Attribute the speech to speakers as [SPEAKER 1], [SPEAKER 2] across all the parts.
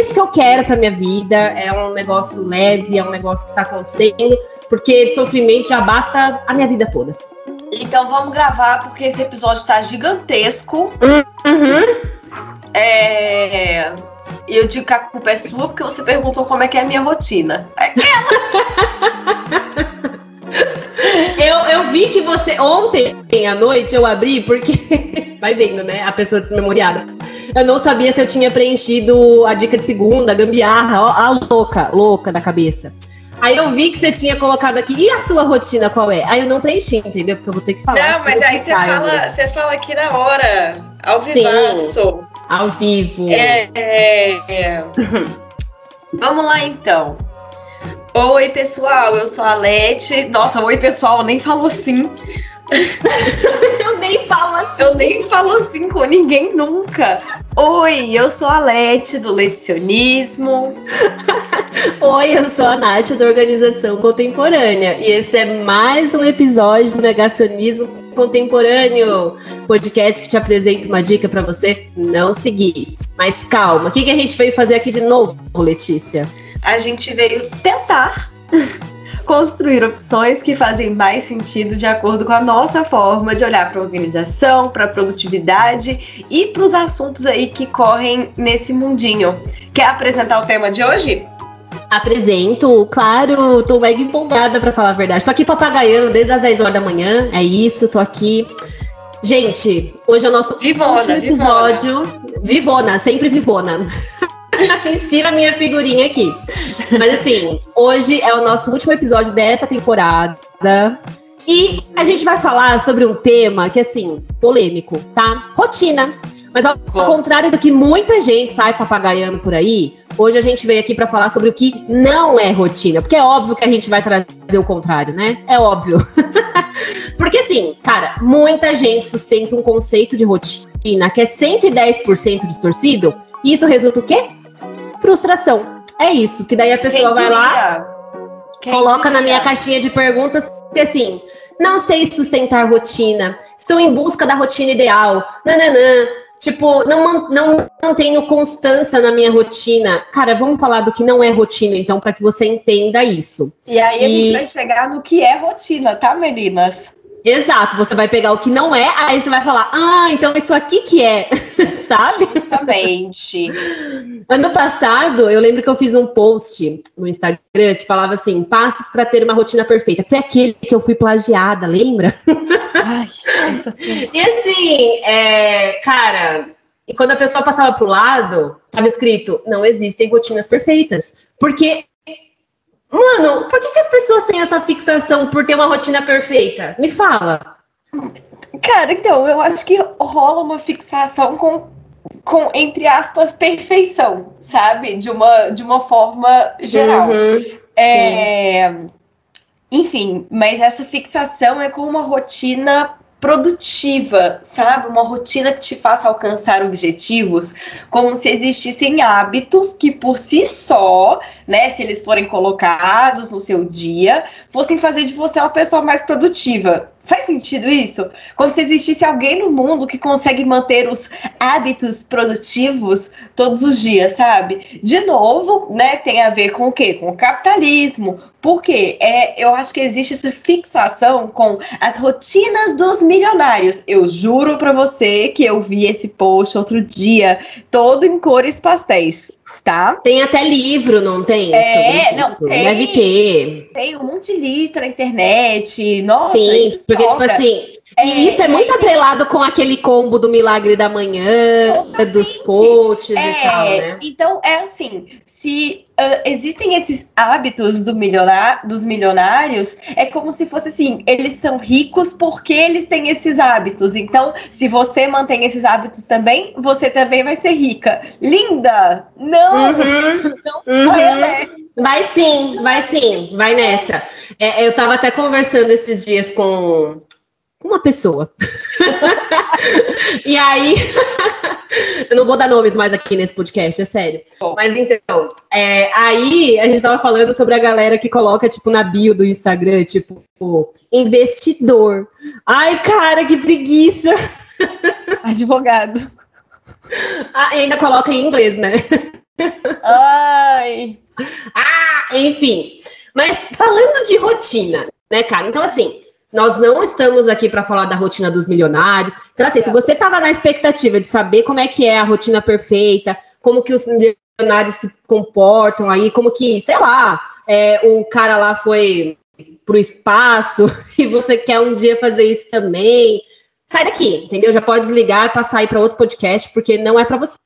[SPEAKER 1] isso que eu quero pra minha vida. É um negócio leve, é um negócio que tá acontecendo, porque sofrimento já basta a minha vida toda.
[SPEAKER 2] Então vamos gravar, porque esse episódio tá gigantesco.
[SPEAKER 1] Uhum.
[SPEAKER 2] É. E eu digo que a culpa é sua porque você perguntou como é que é a minha rotina. É
[SPEAKER 1] Eu, eu vi que você. Ontem à noite eu abri, porque. Vai vendo, né? A pessoa desmemoriada. Eu não sabia se eu tinha preenchido a dica de segunda, a gambiarra, ó, a louca, louca da cabeça. Aí eu vi que você tinha colocado aqui. E a sua rotina qual é? Aí eu não preenchi, entendeu? Porque eu vou ter que falar.
[SPEAKER 2] Não, mas aí você fala, você fala aqui na hora, ao vivaço.
[SPEAKER 1] Ao vivo.
[SPEAKER 2] É, é, é. Vamos lá então. Oi, pessoal, eu sou a Lete. Nossa, oi, pessoal, nem falou sim.
[SPEAKER 1] eu nem falo assim.
[SPEAKER 2] Eu nem falo assim com ninguém nunca. Oi, eu sou a Lete do Leticionismo.
[SPEAKER 1] Oi, eu sou a Nath da Organização Contemporânea e esse é mais um episódio do Negacionismo Contemporâneo, podcast que te apresenta uma dica para você não seguir. Mas calma, o que, que a gente veio fazer aqui de novo, Letícia?
[SPEAKER 2] A gente veio tentar construir opções que fazem mais sentido de acordo com a nossa forma de olhar para a organização, para a produtividade e para os assuntos aí que correm nesse mundinho. Quer apresentar o tema de hoje?
[SPEAKER 1] Apresento, claro, tô mega empolgada para falar a verdade. Tô aqui papagaiando desde as 10 horas da manhã, é isso, tô aqui. Gente, hoje é o nosso
[SPEAKER 2] vivona, último
[SPEAKER 1] episódio. Vivona, vivona sempre vivona. Ensina a minha figurinha aqui. Mas assim, hoje é o nosso último episódio dessa temporada. E a gente vai falar sobre um tema que, assim, polêmico, tá? Rotina. Mas ao, ao contrário do que muita gente sai papagaiando por aí, hoje a gente veio aqui para falar sobre o que não é rotina. Porque é óbvio que a gente vai trazer o contrário, né? É óbvio. porque assim, cara, muita gente sustenta um conceito de rotina que é 110% distorcido. E isso resulta o quê? Frustração. É isso, que daí a pessoa vai lá, Quem coloca diria? na minha caixinha de perguntas que assim, não sei sustentar rotina, estou em busca da rotina ideal, nananã. Tipo, não, não mantenho constância na minha rotina. Cara, vamos falar do que não é rotina, então, para que você entenda isso.
[SPEAKER 2] E aí a e... gente vai chegar no que é rotina, tá, meninas?
[SPEAKER 1] Exato, você vai pegar o que não é, aí você vai falar, ah, então isso aqui que é, sabe?
[SPEAKER 2] Exatamente.
[SPEAKER 1] ano passado, eu lembro que eu fiz um post no Instagram que falava assim, passos para ter uma rotina perfeita. Foi aquele que eu fui plagiada, lembra? Ai, e assim, é, cara, e quando a pessoa passava pro lado, estava escrito, não existem rotinas perfeitas. Porque Mano, por que, que as pessoas têm essa fixação por ter uma rotina perfeita? Me fala.
[SPEAKER 2] Cara, então, eu acho que rola uma fixação com, com entre aspas, perfeição, sabe? De uma, de uma forma geral. Uhum, é, enfim, mas essa fixação é com uma rotina produtiva, sabe? Uma rotina que te faça alcançar objetivos, como se existissem hábitos que por si só, né, se eles forem colocados no seu dia, fossem fazer de você uma pessoa mais produtiva. Faz sentido isso? Como se existisse alguém no mundo que consegue manter os hábitos produtivos todos os dias, sabe? De novo, né, tem a ver com o quê? Com o capitalismo. Por quê? É, eu acho que existe essa fixação com as rotinas dos milionários. Eu juro para você que eu vi esse post outro dia, todo em cores pastéis tá?
[SPEAKER 1] Tem até livro, não tem?
[SPEAKER 2] É, não, isso. tem.
[SPEAKER 1] Deve ter.
[SPEAKER 2] Tem um monte de lista na internet. Nossa,
[SPEAKER 1] Sim, porque, tipo sobra. tipo assim, é, e isso é muito atrelado com aquele combo do milagre da manhã, totalmente. dos coaches é, e tal, né?
[SPEAKER 2] Então, é assim, se uh, existem esses hábitos do milionar, dos milionários, é como se fosse assim, eles são ricos porque eles têm esses hábitos. Então, se você mantém esses hábitos também, você também vai ser rica. Linda! Não! Uhum, não
[SPEAKER 1] uhum. Vai sim, vai sim, vai nessa. É, eu tava até conversando esses dias com uma pessoa. e aí, eu não vou dar nomes mais aqui nesse podcast, é sério. Mas então, é, aí a gente tava falando sobre a galera que coloca, tipo, na bio do Instagram, tipo, investidor. Ai, cara, que preguiça!
[SPEAKER 2] Advogado.
[SPEAKER 1] Ah, ainda coloca em inglês, né? Ai. Ah, enfim. Mas falando de rotina, né, cara? Então, assim, nós não estamos aqui para falar da rotina dos milionários. Então, assim, se você estava na expectativa de saber como é que é a rotina perfeita, como que os milionários se comportam aí, como que, sei lá, é, o cara lá foi pro espaço e você quer um dia fazer isso também, sai daqui, entendeu? Já pode desligar e passar aí para outro podcast, porque não é para você.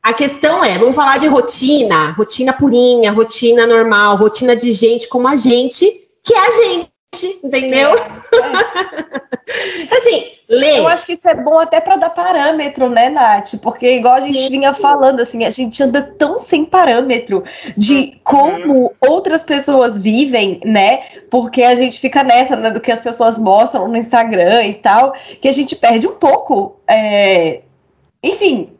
[SPEAKER 1] A questão é, vamos falar de rotina, rotina purinha, rotina normal, rotina de gente como a gente, que é a gente, entendeu? É, assim, lê.
[SPEAKER 2] Eu acho que isso é bom até para dar parâmetro, né, Nath? Porque igual Sim. a gente vinha falando, assim, a gente anda tão sem parâmetro de uhum. como outras pessoas vivem, né? Porque a gente fica nessa, né, do que as pessoas mostram no Instagram e tal, que a gente perde um pouco. É... Enfim,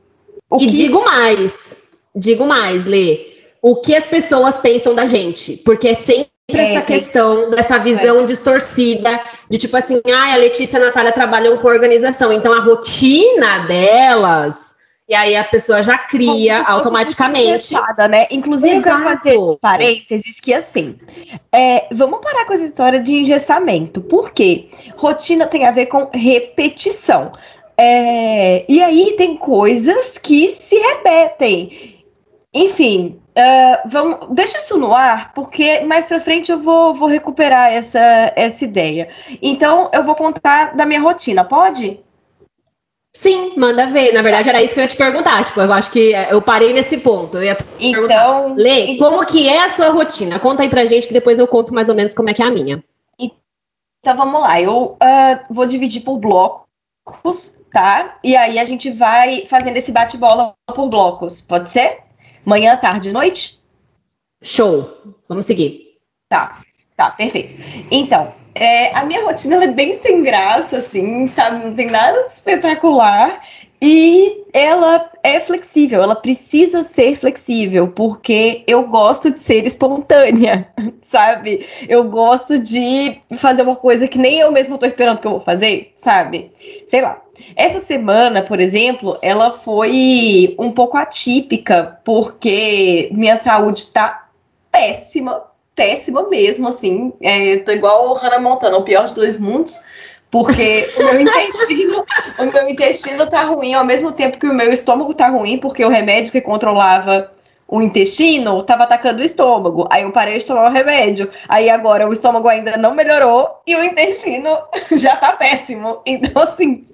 [SPEAKER 1] e que... digo mais, digo mais, Lê. O que as pessoas pensam da gente? Porque é sempre é, essa questão dessa visão é. distorcida de tipo assim, ah, a Letícia e a Natália trabalham com organização, então a rotina delas e aí a pessoa já cria automaticamente.
[SPEAKER 2] né? Inclusive, Exato. eu quero fazer parênteses que assim, é, vamos parar com essa história de engessamento. Por quê? Rotina tem a ver com repetição. É, e aí tem coisas que se repetem. Enfim, uh, vamos, deixa isso no ar, porque mais para frente eu vou, vou recuperar essa, essa ideia. Então, eu vou contar da minha rotina, pode?
[SPEAKER 1] Sim, manda ver. Na verdade, era isso que eu ia te perguntar. Tipo, eu acho que eu parei nesse ponto. Eu ia então, Lê, então... como que é a sua rotina? Conta aí pra gente que depois eu conto mais ou menos como é que é a minha.
[SPEAKER 2] Então vamos lá. Eu uh, vou dividir por blocos tá? E aí a gente vai fazendo esse bate-bola por blocos, pode ser? Manhã, tarde, noite?
[SPEAKER 1] Show. Vamos seguir.
[SPEAKER 2] Tá, tá, perfeito. Então, é, a minha rotina é bem sem graça, assim, sabe? Não tem nada de espetacular. E ela é flexível, ela precisa ser flexível, porque eu gosto de ser espontânea, sabe? Eu gosto de fazer uma coisa que nem eu mesmo tô esperando que eu vou fazer, sabe? Sei lá. Essa semana, por exemplo, ela foi um pouco atípica, porque minha saúde tá péssima, péssima mesmo, assim. É, tô igual o Hannah Montana, o pior de dois mundos porque o meu intestino, o meu intestino tá ruim ao mesmo tempo que o meu estômago tá ruim, porque o remédio que controlava o intestino estava atacando o estômago. Aí eu parei de tomar o remédio. Aí agora o estômago ainda não melhorou e o intestino já tá péssimo. Então, assim,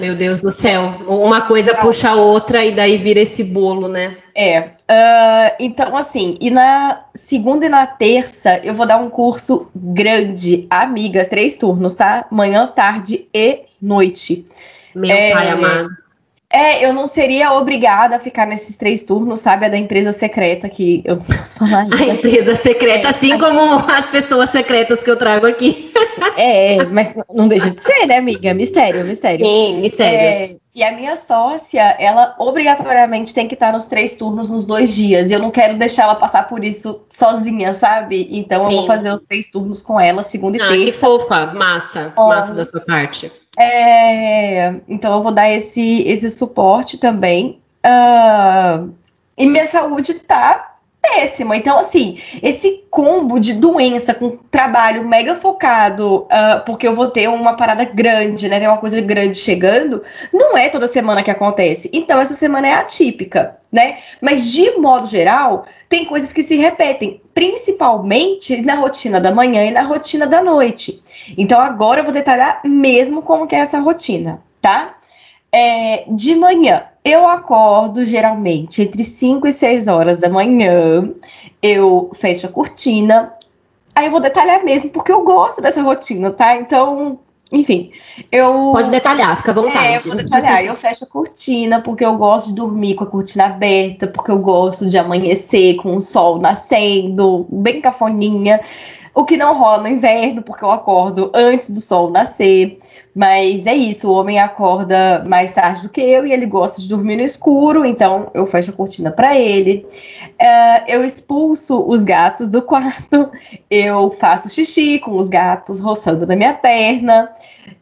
[SPEAKER 1] meu Deus do céu. Uma coisa puxa a outra e daí vira esse bolo, né?
[SPEAKER 2] É. Uh, então, assim, e na segunda e na terça eu vou dar um curso grande, amiga, três turnos, tá? Manhã, tarde e noite.
[SPEAKER 1] Meu é, pai amado.
[SPEAKER 2] É, eu não seria obrigada a ficar nesses três turnos, sabe? A da empresa secreta, que eu não posso falar
[SPEAKER 1] isso. A empresa secreta, é, assim a... como as pessoas secretas que eu trago aqui.
[SPEAKER 2] É, mas não deixa de ser, né, amiga? Mistério, mistério.
[SPEAKER 1] Sim, mistérios.
[SPEAKER 2] É, e a minha sócia, ela obrigatoriamente tem que estar nos três turnos nos dois dias. E eu não quero deixar ela passar por isso sozinha, sabe? Então Sim. eu vou fazer os três turnos com ela, segunda e ah, terça.
[SPEAKER 1] Que fofa, massa, massa da sua parte.
[SPEAKER 2] É, então eu vou dar esse, esse suporte também. Uh, e minha saúde tá péssima. Então, assim, esse combo de doença com trabalho mega focado, uh, porque eu vou ter uma parada grande, né? Tem uma coisa grande chegando, não é toda semana que acontece. Então, essa semana é atípica, né? Mas, de modo geral, tem coisas que se repetem, principalmente na rotina da manhã e na rotina da noite. Então, agora eu vou detalhar mesmo como que é essa rotina, tá? É, de manhã, eu acordo geralmente entre 5 e 6 horas da manhã. Eu fecho a cortina. Aí eu vou detalhar mesmo, porque eu gosto dessa rotina, tá? Então, enfim, eu.
[SPEAKER 1] Pode detalhar, fica à vontade.
[SPEAKER 2] É, eu vou detalhar. Eu fecho a cortina porque eu gosto de dormir com a cortina aberta, porque eu gosto de amanhecer com o sol nascendo, bem cafoninha. O que não rola no inverno, porque eu acordo antes do sol nascer. Mas é isso, o homem acorda mais tarde do que eu e ele gosta de dormir no escuro, então eu fecho a cortina para ele. Uh, eu expulso os gatos do quarto, eu faço xixi com os gatos roçando na minha perna,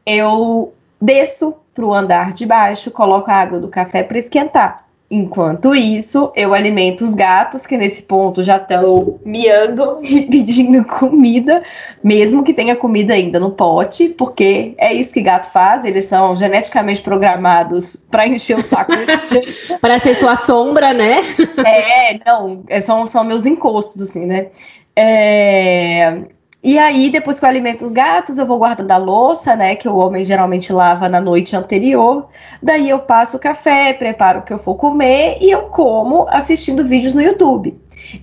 [SPEAKER 2] eu desço para o andar de baixo, coloco a água do café para esquentar. Enquanto isso, eu alimento os gatos, que nesse ponto já estão miando e pedindo comida, mesmo que tenha comida ainda no pote, porque é isso que gato faz, eles são geneticamente programados para encher o saco.
[SPEAKER 1] para ser sua sombra, né?
[SPEAKER 2] é, não, são, são meus encostos, assim, né? É, e aí, depois que eu alimento os gatos, eu vou guardando a louça, né? Que o homem geralmente lava na noite anterior. Daí eu passo o café, preparo o que eu for comer e eu como assistindo vídeos no YouTube.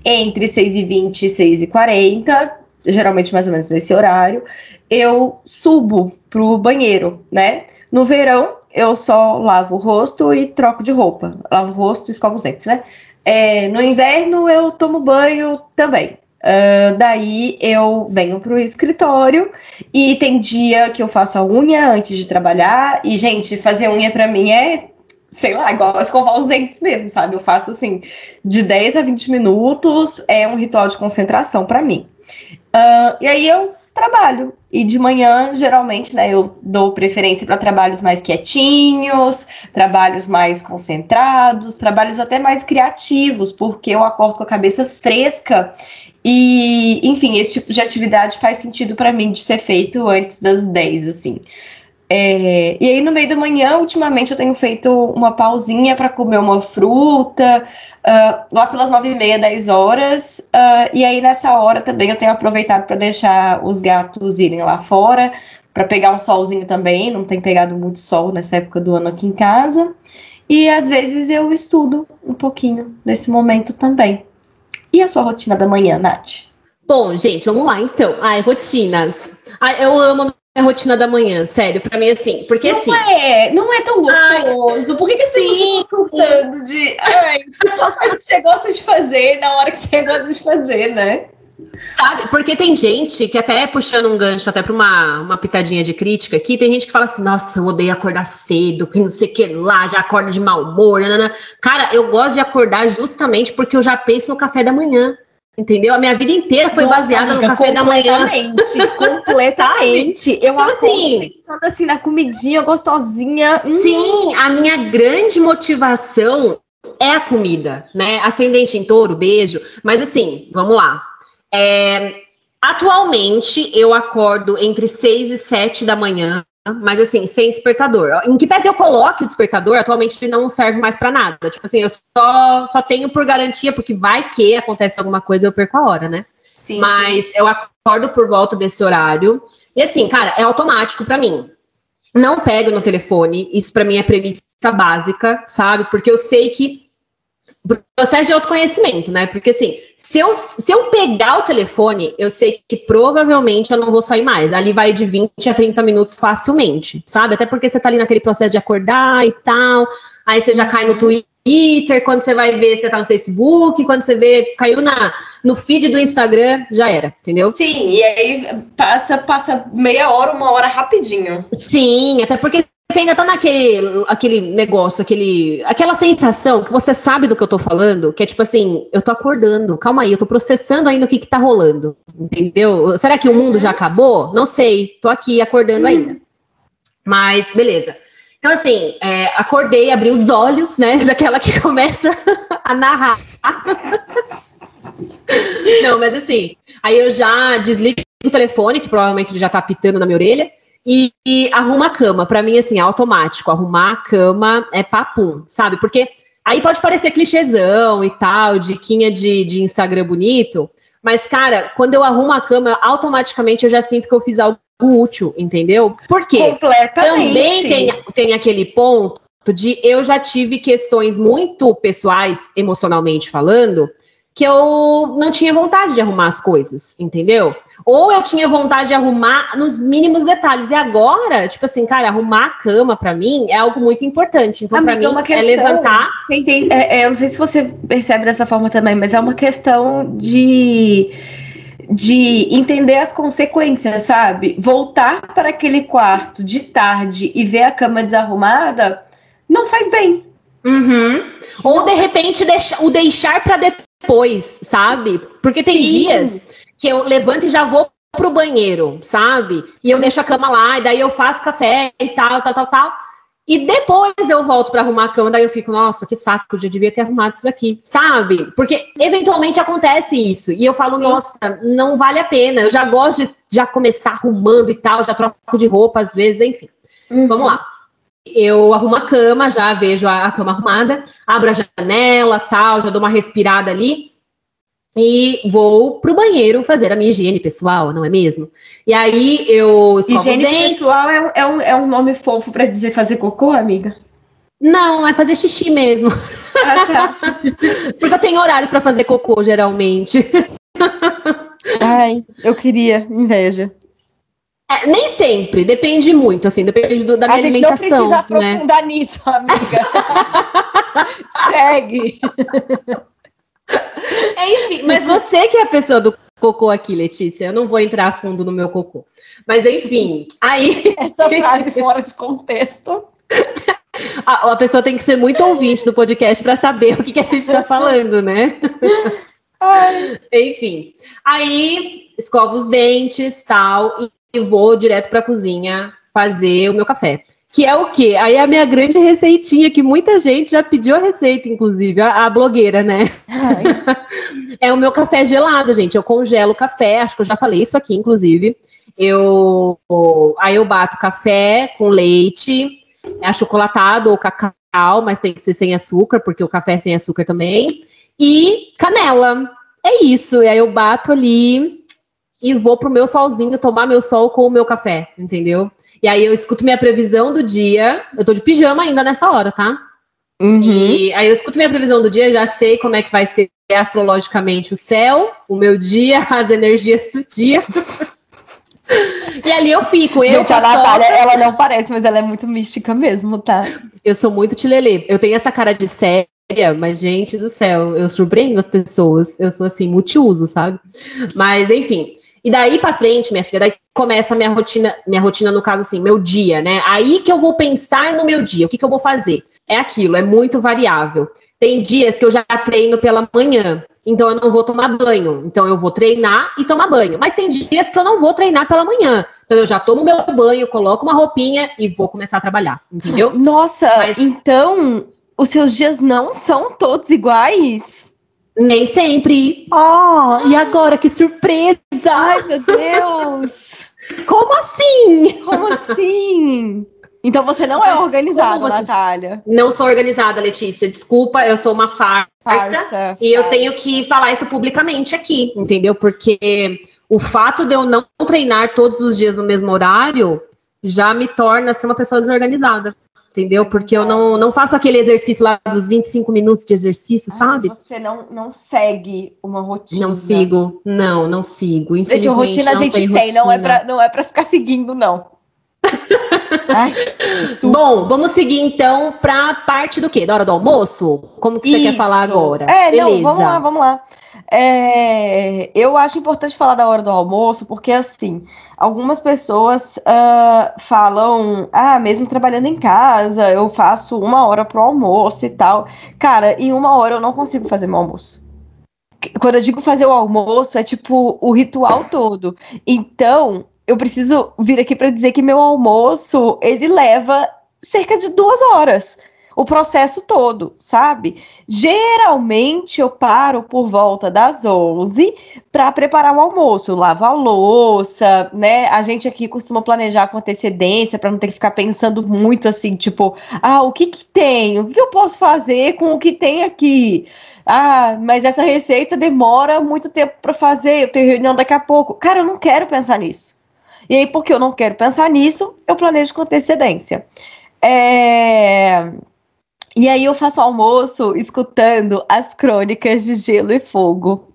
[SPEAKER 2] Entre 6h20 e 6h40, geralmente mais ou menos nesse horário, eu subo pro banheiro, né? No verão, eu só lavo o rosto e troco de roupa. Lavo o rosto e escovo os dentes, né? É, no inverno, eu tomo banho também. Uh, daí eu venho para o escritório e tem dia que eu faço a unha antes de trabalhar. E, gente, fazer unha para mim é, sei lá, igual escovar os dentes mesmo, sabe? Eu faço assim, de 10 a 20 minutos, é um ritual de concentração para mim. Uh, e aí eu trabalho. E de manhã, geralmente, né, eu dou preferência para trabalhos mais quietinhos, trabalhos mais concentrados, trabalhos até mais criativos, porque eu acordo com a cabeça fresca e, enfim, esse tipo de atividade faz sentido para mim de ser feito antes das 10, assim. É, e aí, no meio da manhã, ultimamente, eu tenho feito uma pausinha para comer uma fruta, uh, lá pelas 9 e meia, 10 horas. Uh, e aí, nessa hora também, eu tenho aproveitado para deixar os gatos irem lá fora, para pegar um solzinho também. Não tem pegado muito sol nessa época do ano aqui em casa. E às vezes eu estudo um pouquinho nesse momento também. E a sua rotina da manhã, Nath?
[SPEAKER 1] Bom, gente, vamos lá então. Ai, rotinas. Ai, eu amo a rotina da manhã, sério, pra mim assim, porque
[SPEAKER 2] não
[SPEAKER 1] assim...
[SPEAKER 2] É, não é tão gostoso, por que, que você fica consultando de... Ai, só faz o que você gosta de fazer na hora que você gosta de fazer, né?
[SPEAKER 1] Sabe, porque tem gente que até puxando um gancho até para uma, uma pitadinha de crítica aqui, tem gente que fala assim, nossa, eu odeio acordar cedo, que não sei o que lá, já acorda de mau humor, nanana. Cara, eu gosto de acordar justamente porque eu já penso no café da manhã. Entendeu? A minha vida inteira foi Nossa, baseada amiga, no café da manhã.
[SPEAKER 2] Completamente, completamente. eu então, assim, pensando assim na comidinha gostosinha.
[SPEAKER 1] Hum. Sim, a minha grande motivação é a comida, né? Ascendente em touro, beijo. Mas assim, vamos lá. É, atualmente, eu acordo entre 6 e 7 da manhã, mas assim, sem despertador. Em que pese eu coloque o despertador, atualmente ele não serve mais para nada. Tipo assim, eu só, só tenho por garantia, porque vai que acontece alguma coisa eu perco a hora, né? Sim, mas sim. eu acordo por volta desse horário. E assim, cara, é automático para mim. Não pego no telefone, isso para mim é premissa básica, sabe? Porque eu sei que processo de autoconhecimento, né? Porque assim, se eu, se eu pegar o telefone, eu sei que provavelmente eu não vou sair mais. Ali vai de 20 a 30 minutos facilmente, sabe? Até porque você tá ali naquele processo de acordar e tal. Aí você já cai no Twitter, quando você vai ver, você tá no Facebook, quando você vê, caiu na, no feed do Instagram, já era, entendeu?
[SPEAKER 2] Sim, e aí passa, passa meia hora, uma hora rapidinho.
[SPEAKER 1] Sim, até porque você ainda tá naquele aquele negócio, aquele, aquela sensação que você sabe do que eu tô falando, que é tipo assim, eu tô acordando, calma aí, eu tô processando ainda o que que tá rolando, entendeu? Será que o mundo já acabou? Não sei, tô aqui acordando ainda. Mas, beleza. Então, assim, é, acordei, abri os olhos, né, daquela que começa a narrar. Não, mas assim, aí eu já desligo o telefone, que provavelmente ele já tá pitando na minha orelha, e, e arruma a cama. Para mim, assim, é automático. Arrumar a cama é papum, sabe? Porque aí pode parecer clichêzão e tal, diquinha de, de Instagram bonito. Mas, cara, quando eu arrumo a cama, automaticamente eu já sinto que eu fiz algo útil, entendeu? Por quê? Também tem, tem aquele ponto de eu já tive questões muito pessoais, emocionalmente falando, que eu não tinha vontade de arrumar as coisas, entendeu? Ou eu tinha vontade de arrumar nos mínimos detalhes. E agora, tipo assim, cara, arrumar a cama para mim é algo muito importante. Então, para mim, é, questão, é levantar.
[SPEAKER 2] Entende? É, é, eu não sei se você percebe dessa forma também, mas é uma questão de de entender as consequências, sabe? Voltar para aquele quarto de tarde e ver a cama desarrumada não faz bem.
[SPEAKER 1] Uhum. Ou de repente deixa, o deixar para depois depois, sabe? Porque tem Sim. dias que eu levanto e já vou pro banheiro, sabe? E eu deixo a cama lá, e daí eu faço café e tal, tal, tal, tal. E depois eu volto para arrumar a cama, daí eu fico, nossa, que saco, eu já devia ter arrumado isso daqui, sabe? Porque eventualmente acontece isso. E eu falo, Sim. nossa, não vale a pena. Eu já gosto de já começar arrumando e tal, já troco de roupa às vezes, enfim. Uhum. Vamos lá. Eu arrumo a cama, já vejo a cama arrumada, abro a janela, tal, já dou uma respirada ali e vou pro banheiro fazer a minha higiene pessoal, não é mesmo? E aí eu
[SPEAKER 2] Higiene pessoal é, é, um, é um nome fofo para dizer fazer cocô, amiga?
[SPEAKER 1] Não, é fazer xixi mesmo. Ah, tá. Porque eu tenho horários para fazer cocô, geralmente.
[SPEAKER 2] Ai, eu queria, inveja.
[SPEAKER 1] É, nem sempre, depende muito, assim, depende do, da minha alimentação. A gente não precisa
[SPEAKER 2] né? aprofundar nisso, amiga. Segue.
[SPEAKER 1] Enfim, mas você que é a pessoa do cocô aqui, Letícia, eu não vou entrar a fundo no meu cocô. Mas enfim, aí.
[SPEAKER 2] Essa frase fora de contexto.
[SPEAKER 1] A, a, pessoa tem que ser muito ouvinte do podcast para saber o que, que a gente está falando, né? Ai. Enfim, aí escovo os dentes tal e vou direto para a cozinha fazer o meu café. Que é o quê? Aí é a minha grande receitinha, que muita gente já pediu a receita, inclusive, a, a blogueira, né? é o meu café gelado, gente. Eu congelo o café, acho que eu já falei isso aqui, inclusive. Eu aí eu bato café com leite, é achocolatado ou cacau, mas tem que ser sem açúcar, porque o café é sem açúcar também. E canela. É isso. E aí eu bato ali e vou pro meu solzinho tomar meu sol com o meu café, entendeu? E aí eu escuto minha previsão do dia. Eu tô de pijama ainda nessa hora, tá? Uhum. E aí eu escuto minha previsão do dia, já sei como é que vai ser astrologicamente o céu, o meu dia, as energias do dia. e ali eu fico. Eu,
[SPEAKER 2] Gente, a Natália, ela não parece, mas ela é muito mística mesmo, tá?
[SPEAKER 1] Eu sou muito tilelê. Eu tenho essa cara de séria, mas, gente do céu, eu surpreendo as pessoas. Eu sou assim, multiuso, sabe? Mas, enfim. E daí para frente, minha filha, daí começa a minha rotina, minha rotina no caso assim, meu dia, né? Aí que eu vou pensar no meu dia, o que, que eu vou fazer? É aquilo, é muito variável. Tem dias que eu já treino pela manhã, então eu não vou tomar banho. Então eu vou treinar e tomar banho. Mas tem dias que eu não vou treinar pela manhã. Então eu já tomo meu banho, coloco uma roupinha e vou começar a trabalhar, entendeu?
[SPEAKER 2] Nossa, Mas... então os seus dias não são todos iguais?
[SPEAKER 1] Nem sempre.
[SPEAKER 2] Oh, e agora que surpresa! Ai, meu Deus!
[SPEAKER 1] Como assim?
[SPEAKER 2] Como assim? Então você não é organizada, Natália.
[SPEAKER 1] Não sou organizada, Letícia. Desculpa, eu sou uma farsa. farsa e eu tenho que falar isso publicamente aqui, entendeu? Porque o fato de eu não treinar todos os dias no mesmo horário já me torna ser uma pessoa desorganizada entendeu? Porque eu não, não faço aquele exercício lá dos 25 minutos de exercício, sabe?
[SPEAKER 2] Você não, não segue uma rotina.
[SPEAKER 1] Não sigo, não, não sigo.
[SPEAKER 2] Gente, rotina a gente tem, tem não, é pra, não é pra ficar seguindo, não.
[SPEAKER 1] Ai, Bom, vamos seguir então para parte do quê? Da hora do almoço? Como que você Isso. quer falar agora?
[SPEAKER 2] É, Beleza. não, vamos lá, vamos lá. É, eu acho importante falar da hora do almoço, porque assim, algumas pessoas uh, falam, ah, mesmo trabalhando em casa, eu faço uma hora pro almoço e tal. Cara, em uma hora eu não consigo fazer meu almoço. Quando eu digo fazer o almoço, é tipo o ritual todo. Então, eu preciso vir aqui para dizer que meu almoço ele leva cerca de duas horas o processo todo, sabe? Geralmente eu paro por volta das 11 para preparar o almoço, lavar a louça, né? A gente aqui costuma planejar com antecedência para não ter que ficar pensando muito assim, tipo, ah, o que que tem? O que eu posso fazer com o que tem aqui? Ah, mas essa receita demora muito tempo para fazer, eu tenho reunião daqui a pouco. Cara, eu não quero pensar nisso. E aí, porque eu não quero pensar nisso, eu planejo com antecedência. É... E aí eu faço almoço escutando as crônicas de Gelo e Fogo.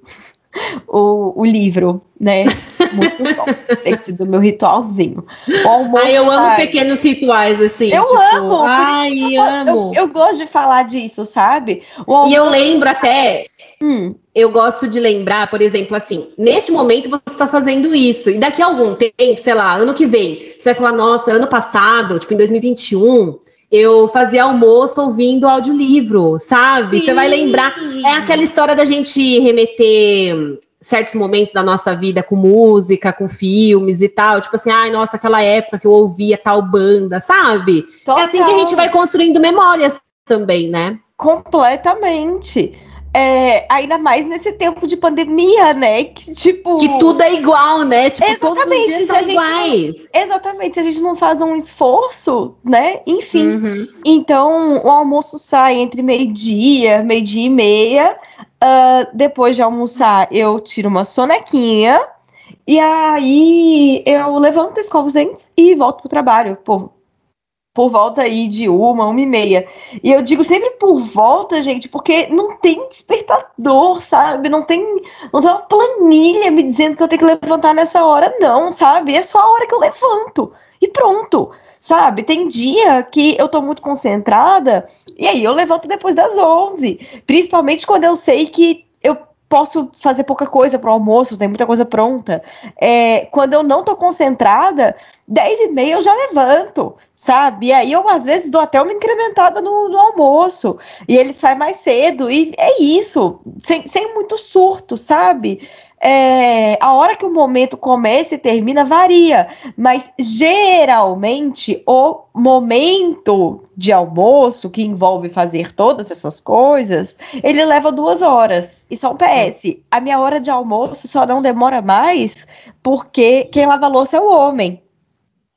[SPEAKER 2] O, o livro, né? Muito bom. Tem sido meu ritualzinho.
[SPEAKER 1] O almoço, ai, eu amo ai, pequenos rituais, assim.
[SPEAKER 2] Eu tipo, amo. Ai, eu, amo. Eu, eu, gosto de falar disso, sabe?
[SPEAKER 1] Almoço, e eu lembro até. Hum. Eu gosto de lembrar, por exemplo, assim, neste momento você está fazendo isso, e daqui a algum tempo, sei lá, ano que vem, você vai falar, nossa, ano passado, tipo, em 2021, eu fazia almoço ouvindo audiolivro, sabe? Sim. Você vai lembrar. É aquela história da gente remeter certos momentos da nossa vida com música, com filmes e tal. Tipo assim, ai, nossa, aquela época que eu ouvia tal banda, sabe? Total. É assim que a gente vai construindo memórias também, né?
[SPEAKER 2] Completamente. É, ainda mais nesse tempo de pandemia, né? Que, tipo...
[SPEAKER 1] que tudo é igual, né? Tipo, exatamente, todos os dias iguais.
[SPEAKER 2] Não, exatamente, se a gente não faz um esforço, né? Enfim. Uhum. Então, o almoço sai entre meio-dia, meio-dia e meia. Uh, depois de almoçar, eu tiro uma sonequinha. E aí eu levanto, escovo os dentes e volto pro trabalho. Pô, por volta aí de uma, uma e meia. E eu digo sempre por volta, gente, porque não tem despertador, sabe? Não tem, não tem uma planilha me dizendo que eu tenho que levantar nessa hora, não, sabe? É só a hora que eu levanto. E pronto, sabe? Tem dia que eu tô muito concentrada e aí eu levanto depois das 11. Principalmente quando eu sei que eu posso fazer pouca coisa para o almoço, tem muita coisa pronta. É, quando eu não tô concentrada, 10 e meia eu já levanto, sabe? E aí eu, às vezes, dou até uma incrementada no, no almoço. E ele sai mais cedo. E é isso, sem, sem muito surto, sabe? É, a hora que o momento começa e termina varia, mas geralmente o momento de almoço, que envolve fazer todas essas coisas, ele leva duas horas. E só um PS: a minha hora de almoço só não demora mais porque quem lava a louça é o homem.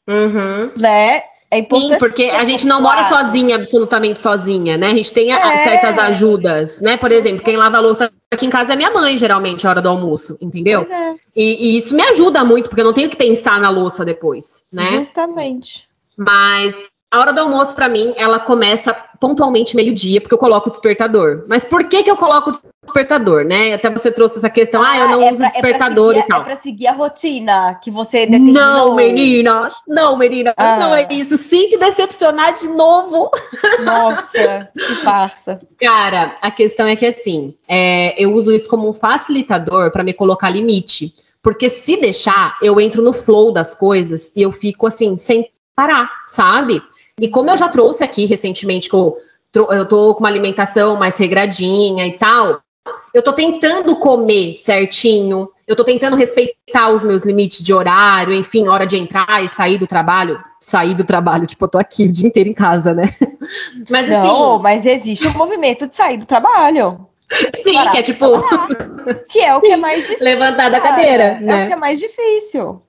[SPEAKER 1] Uhum.
[SPEAKER 2] Né?
[SPEAKER 1] É importante. Sim, porque a gente não mora sozinha, absolutamente sozinha, né? A gente tem é. certas ajudas, né? Por exemplo, quem lava a louça aqui em casa é minha mãe, geralmente, a hora do almoço, entendeu? É. E, e, isso me ajuda muito, porque eu não tenho que pensar na louça depois, né?
[SPEAKER 2] Justamente.
[SPEAKER 1] Mas a hora do almoço, para mim, ela começa pontualmente meio-dia, porque eu coloco o despertador. Mas por que que eu coloco o despertador, né? Até você trouxe essa questão, ah, eu não ah, é uso pra, despertador
[SPEAKER 2] é
[SPEAKER 1] seguir, e tal.
[SPEAKER 2] É pra seguir a rotina que você
[SPEAKER 1] determinou. Não, meninas, não, meninas, ah. não é isso. Sinto decepcionar de novo.
[SPEAKER 2] Nossa, que farsa.
[SPEAKER 1] Cara, a questão é que, assim, é, eu uso isso como um facilitador para me colocar limite. Porque se deixar, eu entro no flow das coisas e eu fico, assim, sem parar, sabe? E como eu já trouxe aqui recentemente que eu, eu tô com uma alimentação mais regradinha e tal, eu tô tentando comer certinho, eu tô tentando respeitar os meus limites de horário, enfim, hora de entrar e sair do trabalho. Sair do trabalho, tipo, eu tô aqui o dia inteiro em casa, né?
[SPEAKER 2] Mas Não, assim, mas existe um movimento de sair do trabalho.
[SPEAKER 1] Sim, que é tipo.
[SPEAKER 2] Que é o que é mais difícil.
[SPEAKER 1] Levantar da cadeira.
[SPEAKER 2] Né? É o que é mais difícil.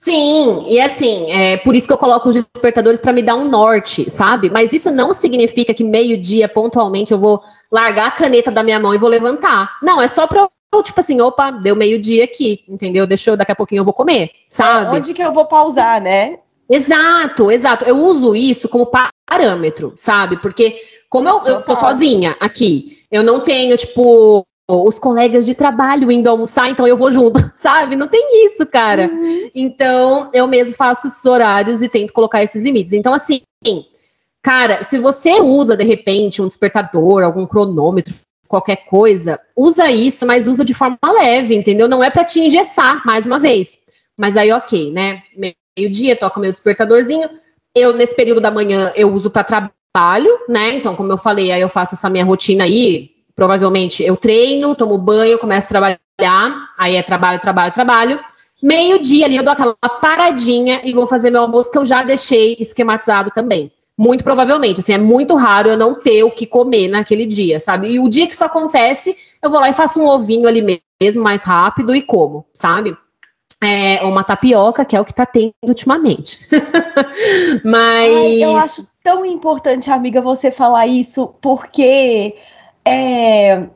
[SPEAKER 1] Sim, e assim, é por isso que eu coloco os despertadores para me dar um norte, sabe? Mas isso não significa que meio-dia, pontualmente, eu vou largar a caneta da minha mão e vou levantar. Não, é só pra eu, tipo assim, opa, deu meio-dia aqui, entendeu? Deixa eu, daqui a pouquinho eu vou comer, sabe?
[SPEAKER 2] É onde que eu vou pausar, né?
[SPEAKER 1] Exato, exato. Eu uso isso como parâmetro, sabe? Porque como eu, eu tô sozinha aqui, eu não tenho, tipo, os colegas de trabalho indo almoçar, então eu vou junto, sabe? Não tem isso, cara. Uhum. Então, eu mesmo faço esses horários e tento colocar esses limites. Então, assim, cara, se você usa de repente um despertador, algum cronômetro, qualquer coisa, usa isso, mas usa de forma leve, entendeu? Não é para te engessar, mais uma vez. Mas aí, ok, né? Meio-dia, toca meu despertadorzinho. Eu, nesse período da manhã, eu uso para trabalho, né? Então, como eu falei, aí eu faço essa minha rotina aí, provavelmente eu treino, tomo banho, começo a trabalhar, aí é trabalho, trabalho, trabalho. Meio-dia ali eu dou aquela paradinha e vou fazer meu almoço que eu já deixei esquematizado também. Muito provavelmente, assim, é muito raro eu não ter o que comer naquele dia, sabe? E o dia que isso acontece, eu vou lá e faço um ovinho ali mesmo, mais rápido e como, sabe? É uma tapioca, que é o que tá tendo ultimamente. Mas. Ai,
[SPEAKER 2] eu acho tão importante, amiga, você falar isso, porque é,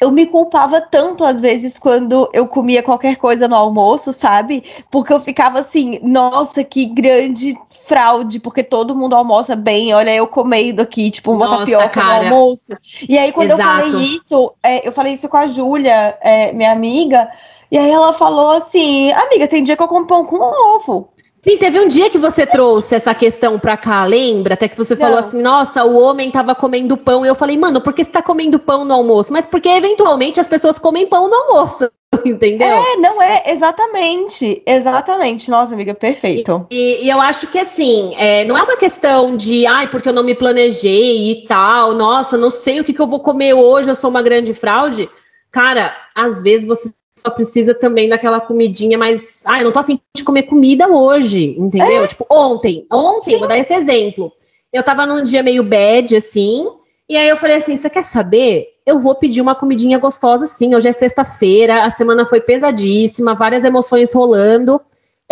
[SPEAKER 2] eu me culpava tanto às vezes quando eu comia qualquer coisa no almoço, sabe? Porque eu ficava assim, nossa, que grande fraude, porque todo mundo almoça bem, olha eu comendo aqui, tipo, uma nossa, tapioca cara. no almoço. E aí, quando Exato. eu falei isso, é, eu falei isso com a Júlia, é, minha amiga, e aí ela falou assim, amiga, tem dia que eu como pão com ovo.
[SPEAKER 1] Sim, teve um dia que você trouxe essa questão pra cá, lembra? Até que você falou assim, nossa, o homem tava comendo pão. E eu falei, mano, por que você tá comendo pão no almoço? Mas porque eventualmente as pessoas comem pão no almoço. Entendeu?
[SPEAKER 2] É, não é, exatamente, exatamente, nossa amiga, perfeito.
[SPEAKER 1] E, e, e eu acho que assim, é, não é uma questão de, ai, porque eu não me planejei e tal, nossa, não sei o que, que eu vou comer hoje, eu sou uma grande fraude. Cara, às vezes você pessoa precisa também daquela comidinha, mas, ah, eu não tô afim de comer comida hoje, entendeu? É. Tipo, ontem, ontem, vou dar esse exemplo. Eu tava num dia meio bad, assim, e aí eu falei assim: você quer saber? Eu vou pedir uma comidinha gostosa, sim. Hoje é sexta-feira, a semana foi pesadíssima, várias emoções rolando.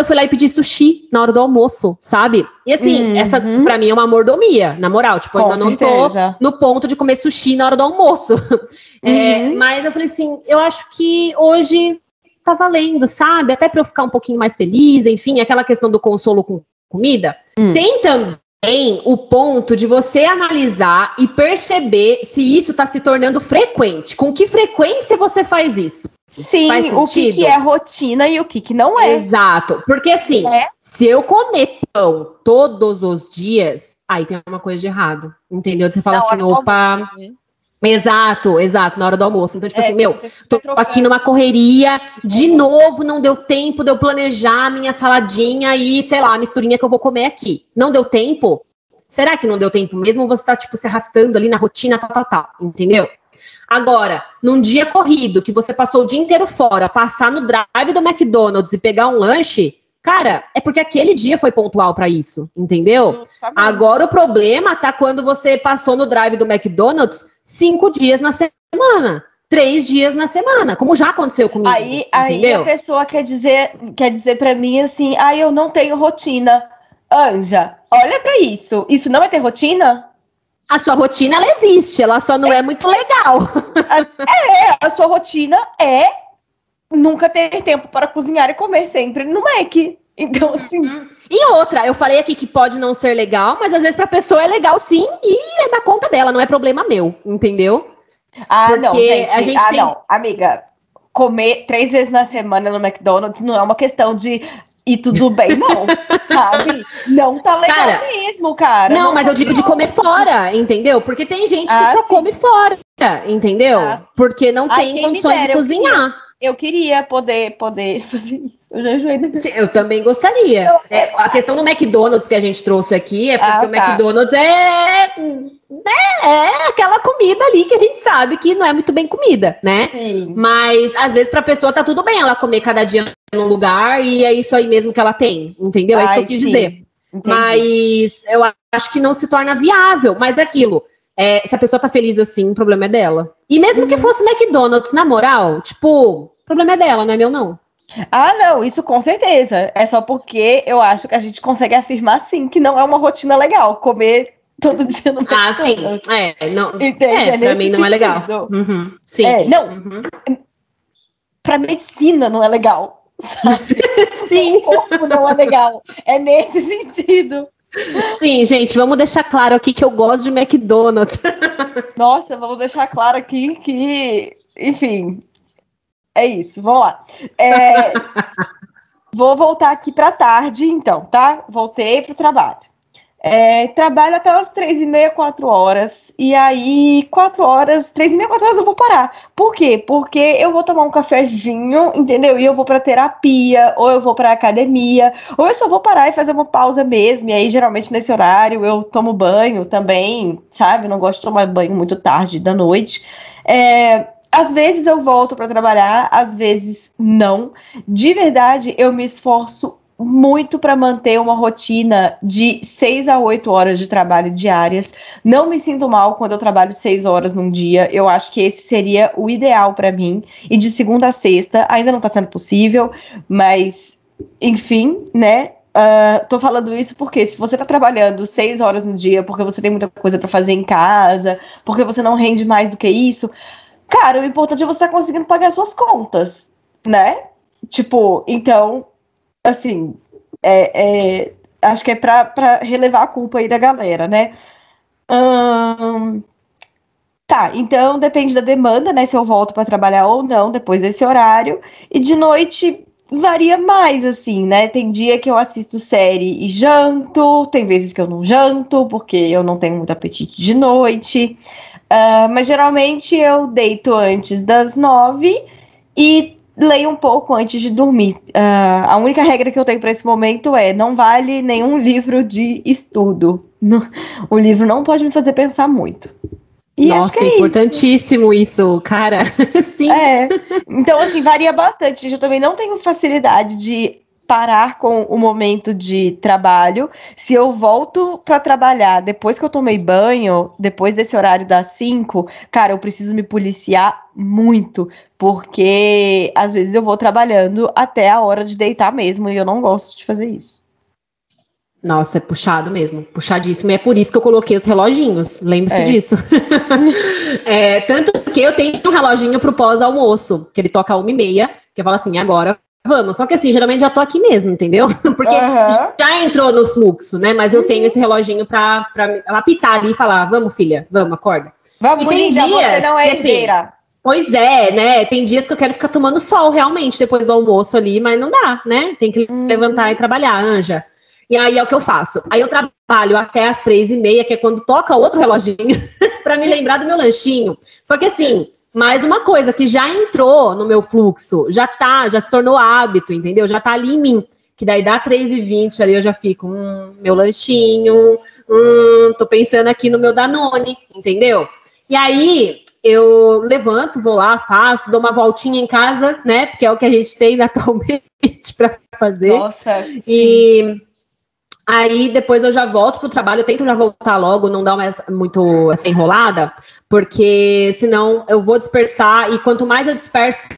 [SPEAKER 1] Eu fui lá e pedi sushi na hora do almoço, sabe? E assim, uhum. essa pra mim é uma mordomia, na moral. Tipo, eu ainda não tô no ponto de comer sushi na hora do almoço. É, uhum. É, mas eu falei assim, eu acho que hoje tá valendo, sabe? Até pra eu ficar um pouquinho mais feliz, enfim, aquela questão do consolo com comida. Uhum. Tem também o ponto de você analisar e perceber se isso está se tornando frequente. Com que frequência você faz isso?
[SPEAKER 2] Sim, o que, que, é rotina e o que, que não é.
[SPEAKER 1] Exato. Porque assim, é. se eu comer pão todos os dias, aí tem uma coisa de errado. Entendeu? Você fala assim, opa. Almoço, né? Exato, exato, na hora do almoço. Então, tipo é, assim, meu, tô aqui numa correria, de uhum. novo, não deu tempo de eu planejar minha saladinha e, sei lá, a misturinha que eu vou comer aqui. Não deu tempo? Será que não deu tempo mesmo? Você tá, tipo, se arrastando ali na rotina, tal, tal, tal, entendeu? Agora, num dia corrido, que você passou o dia inteiro fora, passar no drive do McDonald's e pegar um lanche, cara, é porque aquele dia foi pontual para isso, entendeu? Agora o problema tá quando você passou no drive do McDonald's cinco dias na semana três dias na semana, como já aconteceu comigo.
[SPEAKER 2] Aí, aí a pessoa quer dizer, quer dizer para mim assim, ah, eu não tenho rotina. Anja, olha para isso. Isso não é ter rotina?
[SPEAKER 1] A sua rotina, ela existe, ela só não é, é muito legal.
[SPEAKER 2] É, a sua rotina é nunca ter tempo para cozinhar e comer sempre no Mac. Então, assim.
[SPEAKER 1] E outra, eu falei aqui que pode não ser legal, mas às vezes pra pessoa é legal sim e é da conta dela, não é problema meu, entendeu?
[SPEAKER 2] Ah, Porque não, gente. A gente ah, tem... não, amiga. Comer três vezes na semana no McDonald's não é uma questão de e tudo bem, não, sabe? Não tá legal cara, mesmo, cara.
[SPEAKER 1] Não, não mas tá eu digo de comer fora, entendeu? Porque tem gente que ah, só sim. come fora, entendeu? Ah, Porque não tem condições de cozinhar.
[SPEAKER 2] Eu queria poder, poder fazer isso. Eu já enjoei
[SPEAKER 1] desse... Eu também gostaria. É, a questão do McDonald's que a gente trouxe aqui é porque ah, tá. o McDonald's é, é, é, aquela comida ali que a gente sabe que não é muito bem comida, né? Sim. Mas às vezes pra pessoa tá tudo bem ela comer cada dia num lugar e é isso aí mesmo que ela tem, entendeu? É isso Ai, que eu quis sim. dizer. Entendi. Mas eu acho que não se torna viável. Mas é aquilo. É, se a pessoa tá feliz assim, o problema é dela. E mesmo uhum. que fosse McDonald's, na moral, tipo, o problema é dela, não é meu, não.
[SPEAKER 2] Ah, não, isso com certeza. É só porque eu acho que a gente consegue afirmar, sim, que não é uma rotina legal comer todo dia no
[SPEAKER 1] Ah, sim. É, não, Entende? É, é pra mim não é legal. Uhum, sim.
[SPEAKER 2] É, não, uhum. pra medicina não é legal. Sabe? sim. O corpo não é legal. É nesse sentido.
[SPEAKER 1] Sim, gente, vamos deixar claro aqui que eu gosto de McDonald's.
[SPEAKER 2] Nossa, vamos deixar claro aqui que, enfim, é isso, vamos lá. É, vou voltar aqui para tarde, então, tá? Voltei para o trabalho. É, trabalho até umas três e meia, quatro horas. E aí, quatro horas, três e meia, quatro horas eu vou parar. Por quê? Porque eu vou tomar um cafezinho, entendeu? E eu vou pra terapia, ou eu vou pra academia, ou eu só vou parar e fazer uma pausa mesmo. E aí, geralmente, nesse horário, eu tomo banho também, sabe? Não gosto de tomar banho muito tarde da noite. É, às vezes eu volto para trabalhar, às vezes não. De verdade, eu me esforço muito para manter uma rotina de seis a oito horas de trabalho diárias. Não me sinto mal quando eu trabalho seis horas num dia. Eu acho que esse seria o ideal para mim. E de segunda a sexta ainda não está sendo possível, mas enfim, né? Uh, tô falando isso porque se você tá trabalhando seis horas no dia porque você tem muita coisa para fazer em casa, porque você não rende mais do que isso, cara, o importante é você estar tá conseguindo pagar suas contas, né? Tipo, então assim, é, é, acho que é para relevar a culpa aí da galera, né? Hum, tá, então depende da demanda, né? Se eu volto para trabalhar ou não depois desse horário. E de noite varia mais, assim, né? Tem dia que eu assisto série e janto, tem vezes que eu não janto, porque eu não tenho muito apetite de noite. Uh, mas geralmente eu deito antes das nove e leia um pouco antes de dormir. Uh, a única regra que eu tenho para esse momento é: não vale nenhum livro de estudo. o livro não pode me fazer pensar muito.
[SPEAKER 1] E Nossa, é importantíssimo isso. isso, cara.
[SPEAKER 2] Sim. É. Então, assim, varia bastante. Eu também não tenho facilidade de parar com o momento de trabalho. Se eu volto para trabalhar depois que eu tomei banho, depois desse horário das 5, cara, eu preciso me policiar muito, porque às vezes eu vou trabalhando até a hora de deitar mesmo e eu não gosto de fazer isso.
[SPEAKER 1] Nossa, é puxado mesmo, puxadíssimo. E é por isso que eu coloquei os reloginhos, lembre-se é. disso. é, tanto que eu tenho um reloginho pro pós-almoço, que ele toca uma e meia, que eu falo assim, agora vamos. Só que assim, geralmente já tô aqui mesmo, entendeu? Porque uhum. já entrou no fluxo, né? Mas eu tenho esse reloginho pra, pra apitar ali e falar, vamos, filha, vamos, acorda.
[SPEAKER 2] Vamos, e tem dias você não é assim,
[SPEAKER 1] Pois é, né? Tem dias que eu quero ficar tomando sol realmente depois do almoço ali, mas não dá, né? Tem que hum. levantar e trabalhar, Anja. E aí é o que eu faço. Aí eu trabalho até as três e meia, que é quando toca outro reloginho, para me lembrar do meu lanchinho. Só que assim, mais uma coisa que já entrou no meu fluxo, já tá, já se tornou hábito, entendeu? Já tá ali em mim. Que daí dá 3 e 20 ali eu já fico, hum, meu lanchinho, hum, tô pensando aqui no meu Danone, entendeu? E aí eu levanto, vou lá, faço, dou uma voltinha em casa, né? Porque é o que a gente tem atualmente para fazer.
[SPEAKER 2] Nossa.
[SPEAKER 1] E sim Aí depois eu já volto pro trabalho, eu tento já voltar logo, não dar mais muito essa enrolada, porque senão eu vou dispersar e quanto mais eu disperso,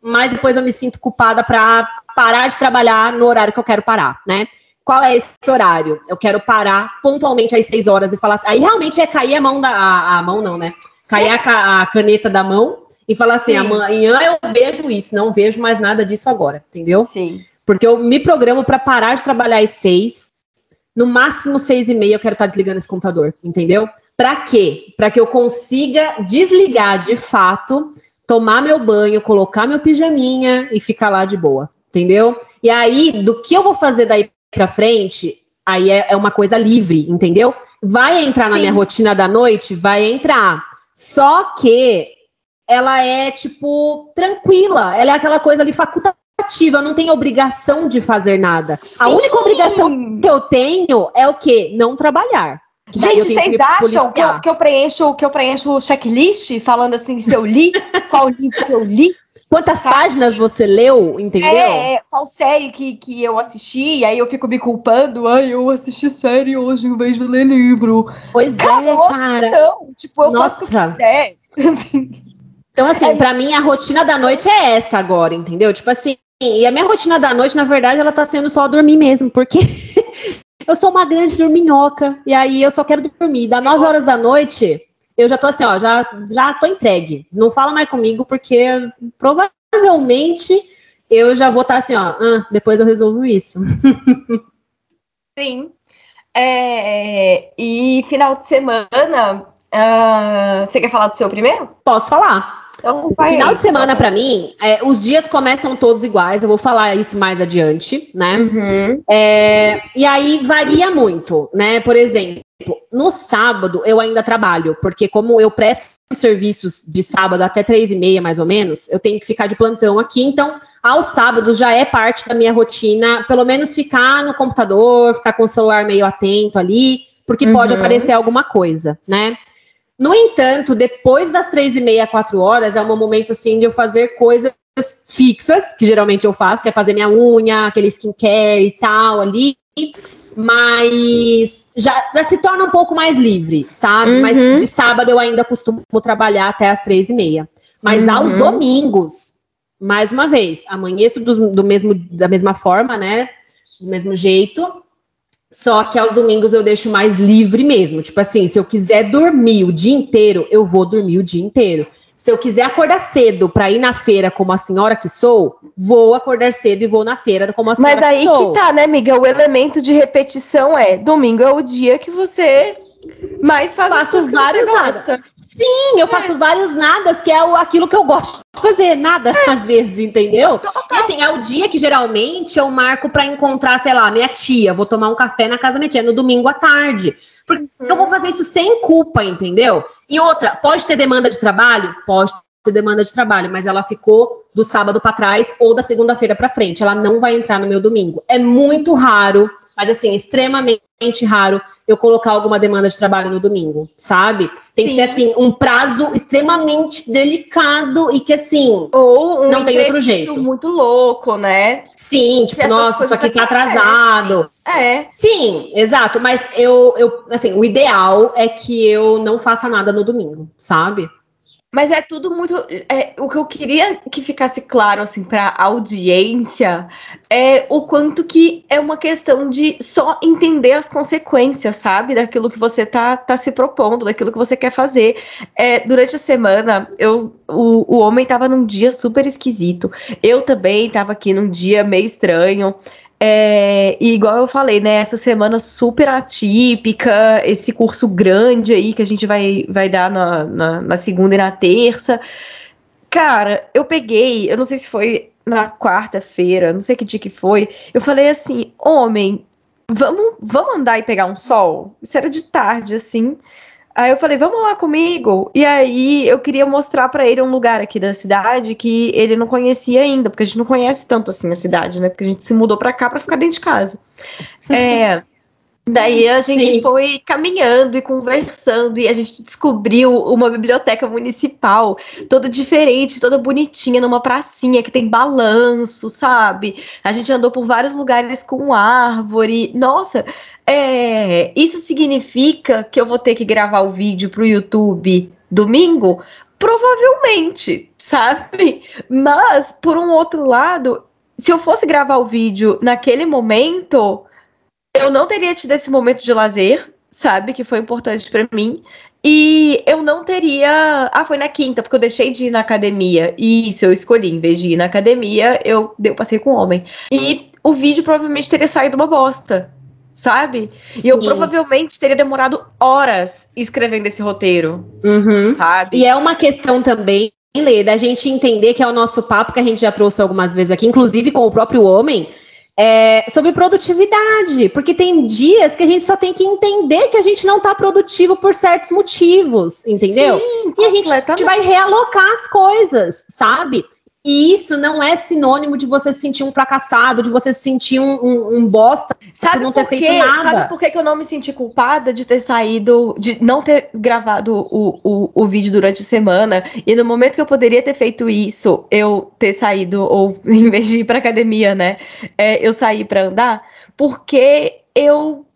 [SPEAKER 1] mais depois eu me sinto culpada para parar de trabalhar no horário que eu quero parar, né? Qual é esse horário? Eu quero parar pontualmente às seis horas e falar assim, aí realmente é cair a mão da a, a mão não, né? Cair a, a, caneta da mão e falar assim, Sim. amanhã eu vejo isso, não vejo mais nada disso agora, entendeu?
[SPEAKER 2] Sim.
[SPEAKER 1] Porque eu me programo para parar de trabalhar às seis no máximo seis e meia eu quero estar desligando esse computador, entendeu? Para quê? Para que eu consiga desligar de fato, tomar meu banho, colocar meu pijaminha e ficar lá de boa, entendeu? E aí, do que eu vou fazer daí para frente, aí é, é, uma coisa livre, entendeu? Vai entrar Sim. na minha rotina da noite? Vai entrar. Só que ela é, tipo, tranquila. Ela é aquela coisa ali facultativa ativa, não tenho obrigação de fazer nada. Sim. A única obrigação que eu tenho é o quê? Não trabalhar.
[SPEAKER 2] Gente, vocês acham que eu, que eu, preencho que eu preencho o checklist falando assim se eu li, qual livro que eu li?
[SPEAKER 1] Quantas sabe? páginas você leu, entendeu? É,
[SPEAKER 2] é, qual série que, que eu assisti, aí eu fico me culpando, ai, eu assisti série hoje em vez de ler livro.
[SPEAKER 1] Pois cara, é, cara. Então,
[SPEAKER 2] tipo, eu Nossa. faço o que quiser.
[SPEAKER 1] Então, assim, é. para mim, a rotina da noite é essa agora, entendeu? Tipo assim, e a minha rotina da noite, na verdade, ela tá sendo só dormir mesmo, porque eu sou uma grande dorminhoca, e aí eu só quero dormir. Da 9 horas da noite, eu já tô assim, ó, já, já tô entregue. Não fala mais comigo, porque provavelmente eu já vou estar tá assim, ó, ah, depois eu resolvo isso.
[SPEAKER 2] Sim. É, e final de semana, uh, você quer falar do seu primeiro?
[SPEAKER 1] Posso falar. Então, vai final aí, de semana, para mim, é, os dias começam todos iguais. Eu vou falar isso mais adiante, né? Uhum. É, e aí varia muito, né? Por exemplo, no sábado eu ainda trabalho, porque como eu presto serviços de sábado até três e meia, mais ou menos, eu tenho que ficar de plantão aqui. Então, aos sábados já é parte da minha rotina, pelo menos ficar no computador, ficar com o celular meio atento ali, porque uhum. pode aparecer alguma coisa, né? No entanto, depois das três e meia, quatro horas, é um momento assim de eu fazer coisas fixas, que geralmente eu faço, que é fazer minha unha, aquele skincare e tal ali. Mas já, já se torna um pouco mais livre, sabe? Uhum. Mas de sábado eu ainda costumo trabalhar até as três e meia. Mas uhum. aos domingos, mais uma vez, amanheço do, do mesmo, da mesma forma, né? Do mesmo jeito. Só que aos domingos eu deixo mais livre mesmo. Tipo assim, se eu quiser dormir o dia inteiro, eu vou dormir o dia inteiro. Se eu quiser acordar cedo para ir na feira como a senhora que sou, vou acordar cedo e vou na feira como a senhora
[SPEAKER 2] Mas aí
[SPEAKER 1] que,
[SPEAKER 2] que tá, né, amiga? O elemento de repetição é domingo é o dia que você mais faz
[SPEAKER 1] Faço vários nada. Sim, eu é. faço vários nadas, que é o, aquilo que eu gosto de fazer, nada, é. às vezes, entendeu? E assim, é o dia que geralmente eu marco para encontrar, sei lá, minha tia, vou tomar um café na casa da minha tia, no domingo à tarde. Porque uhum. eu vou fazer isso sem culpa, entendeu? E outra, pode ter demanda de trabalho? Pode ter demanda de trabalho, mas ela ficou do sábado para trás ou da segunda-feira para frente. Ela não vai entrar no meu domingo. É muito raro mas assim, extremamente raro eu colocar alguma demanda de trabalho no domingo, sabe? Tem Sim. que ser assim, um prazo extremamente delicado e que assim,
[SPEAKER 2] ou um não tem outro jeito. muito louco, né?
[SPEAKER 1] Sim, tipo, nossa, isso aqui tá atrasado.
[SPEAKER 2] É.
[SPEAKER 1] Sim, exato, mas eu eu assim, o ideal é que eu não faça nada no domingo, sabe?
[SPEAKER 2] Mas é tudo muito. É, o que eu queria que ficasse claro assim para a audiência é o quanto que é uma questão de só entender as consequências, sabe, daquilo que você tá, tá se propondo, daquilo que você quer fazer. É, durante a semana, eu, o, o homem tava num dia super esquisito. Eu também tava aqui num dia meio estranho. É, e igual eu falei, né? Essa semana super atípica, esse curso grande aí que a gente vai, vai dar na, na, na segunda e na terça. Cara, eu peguei, eu não sei se foi na quarta-feira, não sei que dia que foi. Eu falei assim, homem, vamos, vamos andar e pegar um sol? Isso era de tarde, assim. Aí eu falei, vamos lá comigo. E aí eu queria mostrar para ele um lugar aqui da cidade que ele não conhecia ainda, porque a gente não conhece tanto assim a cidade, né? Porque a gente se mudou para cá para ficar dentro de casa. É. Daí a gente Sim. foi caminhando e conversando e a gente descobriu uma biblioteca municipal toda diferente, toda bonitinha, numa pracinha que tem balanço, sabe? A gente andou por vários lugares com árvore. Nossa, é, isso significa que eu vou ter que gravar o vídeo pro YouTube domingo? Provavelmente, sabe? Mas, por um outro lado, se eu fosse gravar o vídeo naquele momento eu não teria tido esse momento de lazer, sabe? Que foi importante para mim. E eu não teria. Ah, foi na quinta, porque eu deixei de ir na academia. E isso eu escolhi. Em vez de ir na academia, eu dei um passeio com um homem. E o vídeo provavelmente teria saído uma bosta. Sabe? Sim. E eu provavelmente teria demorado horas escrevendo esse roteiro.
[SPEAKER 1] Uhum. Sabe? E é uma questão também, Lê, da gente entender que é o nosso papo que a gente já trouxe algumas vezes aqui, inclusive com o próprio homem é, sobre produtividade, porque tem dias que a gente só tem que entender que a gente não está produtivo por certos motivos, entendeu? Sim, e a gente, a gente vai realocar as coisas, sabe? E isso não é sinônimo de você se sentir um fracassado, de você se sentir um, um, um bosta
[SPEAKER 2] sabe por não ter feito nada. Sabe por que, eu não me senti culpada de ter saído, de não ter gravado o, o, o vídeo durante a semana? E no momento que eu poderia ter feito isso, eu ter saído, ou em vez de ir pra academia, né? É, eu saí para andar, porque eu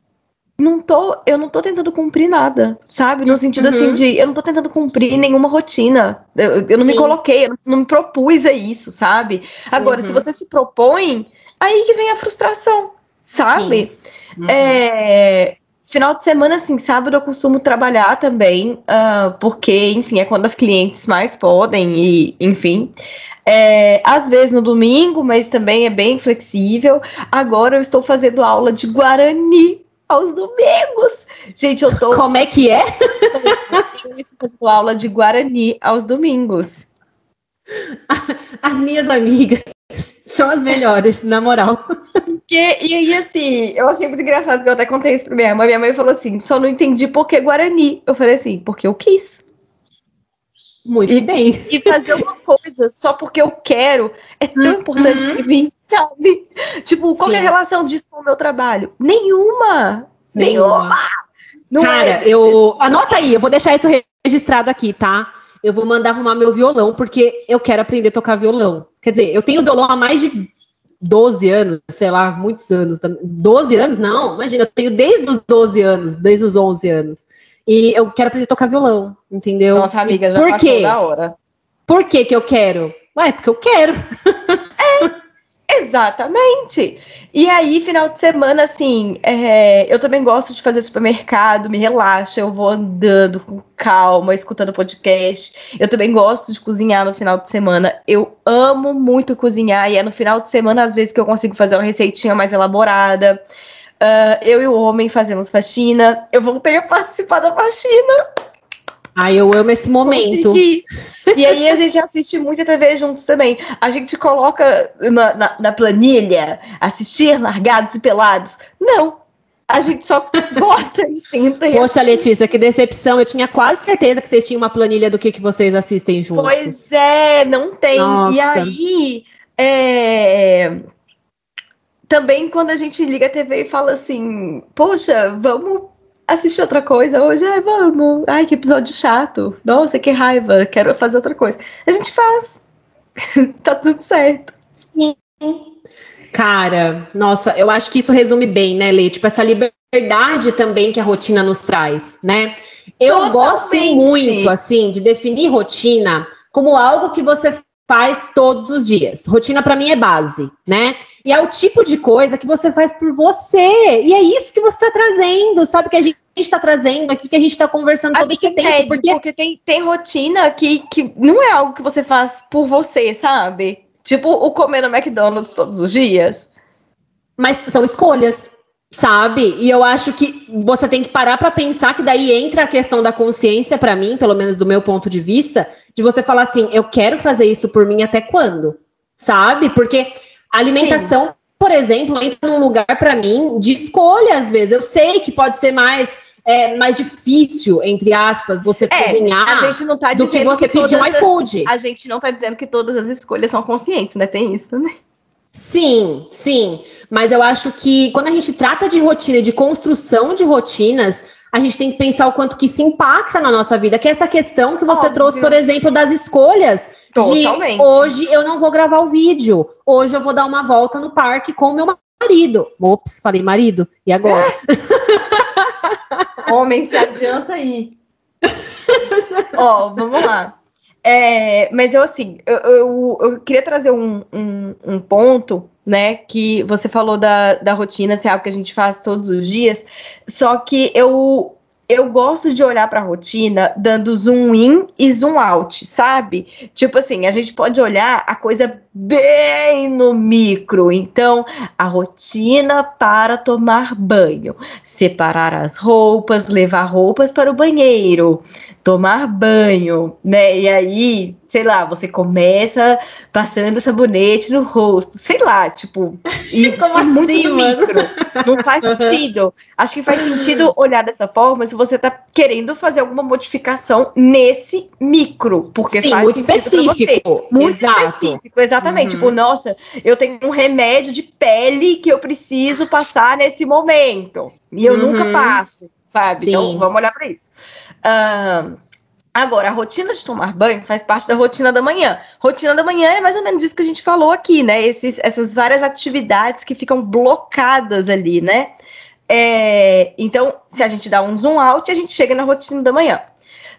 [SPEAKER 2] não tô, eu não tô tentando cumprir nada, sabe? No sentido assim, uhum. assim de eu não tô tentando cumprir nenhuma rotina. Eu, eu não Sim. me coloquei, eu não, não, me propus a isso, sabe? Agora, uhum. se você se propõe, aí que vem a frustração, sabe? Uhum. É, final de semana, assim, sábado eu costumo trabalhar também, uh, porque, enfim, é quando as clientes mais podem, e, enfim. É, às vezes no domingo, mas também é bem flexível. Agora eu estou fazendo aula de Guarani aos domingos. Gente, eu tô.
[SPEAKER 1] Como é que é?
[SPEAKER 2] Eu estou fazendo aula de Guarani aos domingos.
[SPEAKER 1] As minhas amigas são as melhores, na moral.
[SPEAKER 2] E aí, assim, eu achei muito engraçado que eu até contei isso pra minha mãe. Minha mãe falou assim: só não entendi por que Guarani. Eu falei assim, porque eu quis.
[SPEAKER 1] Muito e, bem.
[SPEAKER 2] E fazer uma coisa só porque eu quero é tão uhum. importante pra mim sabe? Tipo, qual é a relação disso com o meu trabalho? Nenhuma! Nenhuma!
[SPEAKER 1] Não Cara, é. eu. Anota aí, eu vou deixar isso registrado aqui, tá? Eu vou mandar arrumar meu violão, porque eu quero aprender a tocar violão. Quer dizer, eu tenho violão há mais de 12 anos, sei lá, muitos anos. 12 anos? Não, imagina, eu tenho desde os 12 anos, desde os 11 anos. E eu quero aprender a tocar violão, entendeu?
[SPEAKER 2] Nossa, amiga, já Por quê? da hora.
[SPEAKER 1] Por que que eu quero? Ué, porque eu quero.
[SPEAKER 2] É, Exatamente. E aí, final de semana, assim, é, eu também gosto de fazer supermercado, me relaxa, eu vou andando com calma, escutando podcast. Eu também gosto de cozinhar no final de semana. Eu amo muito cozinhar, e é no final de semana, às vezes, que eu consigo fazer uma receitinha mais elaborada. Uh, eu e o homem fazemos faxina. Eu voltei a participar da faxina.
[SPEAKER 1] Ai, eu amo esse momento. Consegui.
[SPEAKER 2] E aí a gente assiste muita TV juntos também. A gente coloca na, na, na planilha assistir largados e pelados. Não, a gente só gosta e senta.
[SPEAKER 1] Poxa, Letícia, que decepção. Eu tinha quase certeza que vocês tinham uma planilha do que, que vocês assistem juntos.
[SPEAKER 2] Pois é, não tem. Nossa. E aí, é... também quando a gente liga a TV e fala assim, poxa, vamos assistir outra coisa hoje? É, vamos. Ai, que episódio chato. Nossa, que raiva. Quero fazer outra coisa. A gente faz. tá tudo certo.
[SPEAKER 1] Sim. Cara, nossa, eu acho que isso resume bem, né, Lê? Tipo, essa liberdade também que a rotina nos traz, né? Eu Totalmente. gosto muito, assim, de definir rotina como algo que você faz todos os dias. Rotina para mim é base, né? E é o tipo de coisa que você faz por você. E é isso que você está trazendo, sabe? Que a gente está trazendo aqui, que a gente está conversando todo esse tempo.
[SPEAKER 2] Porque, porque tem, tem rotina que, que não é algo que você faz por você, sabe? Tipo o comer no McDonald's todos os dias.
[SPEAKER 1] Mas são escolhas sabe? E eu acho que você tem que parar para pensar que daí entra a questão da consciência para mim, pelo menos do meu ponto de vista, de você falar assim, eu quero fazer isso por mim até quando? Sabe? Porque a alimentação, Sim. por exemplo, entra num lugar para mim de escolha às vezes. Eu sei que pode ser mais é mais difícil, entre aspas, você é, cozinhar
[SPEAKER 2] a gente não tá
[SPEAKER 1] do que você que pedir um iFood.
[SPEAKER 2] A gente não tá dizendo que todas as escolhas são conscientes, né? Tem isso também.
[SPEAKER 1] Sim, sim. Mas eu acho que quando a gente trata de rotina, de construção de rotinas, a gente tem que pensar o quanto que isso impacta na nossa vida, que é essa questão que você Óbvio. trouxe, por exemplo, das escolhas. Totalmente. De hoje eu não vou gravar o vídeo, hoje eu vou dar uma volta no parque com o meu marido. Ops, falei marido, e agora?
[SPEAKER 2] É. Homem, se adianta aí. Ó, vamos lá. É, mas eu, assim, eu, eu, eu queria trazer um, um, um, ponto, né, que você falou da, da rotina, se é algo que a gente faz todos os dias, só que eu, eu gosto de olhar para a rotina dando zoom in e zoom out, sabe? Tipo assim, a gente pode olhar a coisa bem no micro. Então, a rotina para tomar banho, separar as roupas, levar roupas para o banheiro, tomar banho, né? E aí, sei lá, você começa passando sabonete no rosto, sei lá, tipo, e como assim, muito no micro. Não faz sentido. Acho que faz sentido olhar dessa forma se você tá querendo fazer alguma modificação nesse micro, porque
[SPEAKER 1] Sim,
[SPEAKER 2] faz
[SPEAKER 1] muito específico.
[SPEAKER 2] Muito Exato. específico, exatamente. Uhum. Tipo, nossa, eu tenho um remédio de pele que eu preciso passar nesse momento. E eu uhum. nunca passo, sabe? Então, Sim. Então, vamos olhar para isso. Uh, Agora, a rotina de tomar banho faz parte da rotina da manhã. Rotina da manhã é mais ou menos isso que a gente falou aqui, né? Esses, essas várias atividades que ficam blocadas ali, né? É, então, se a gente dá um zoom out, a gente chega na rotina da manhã.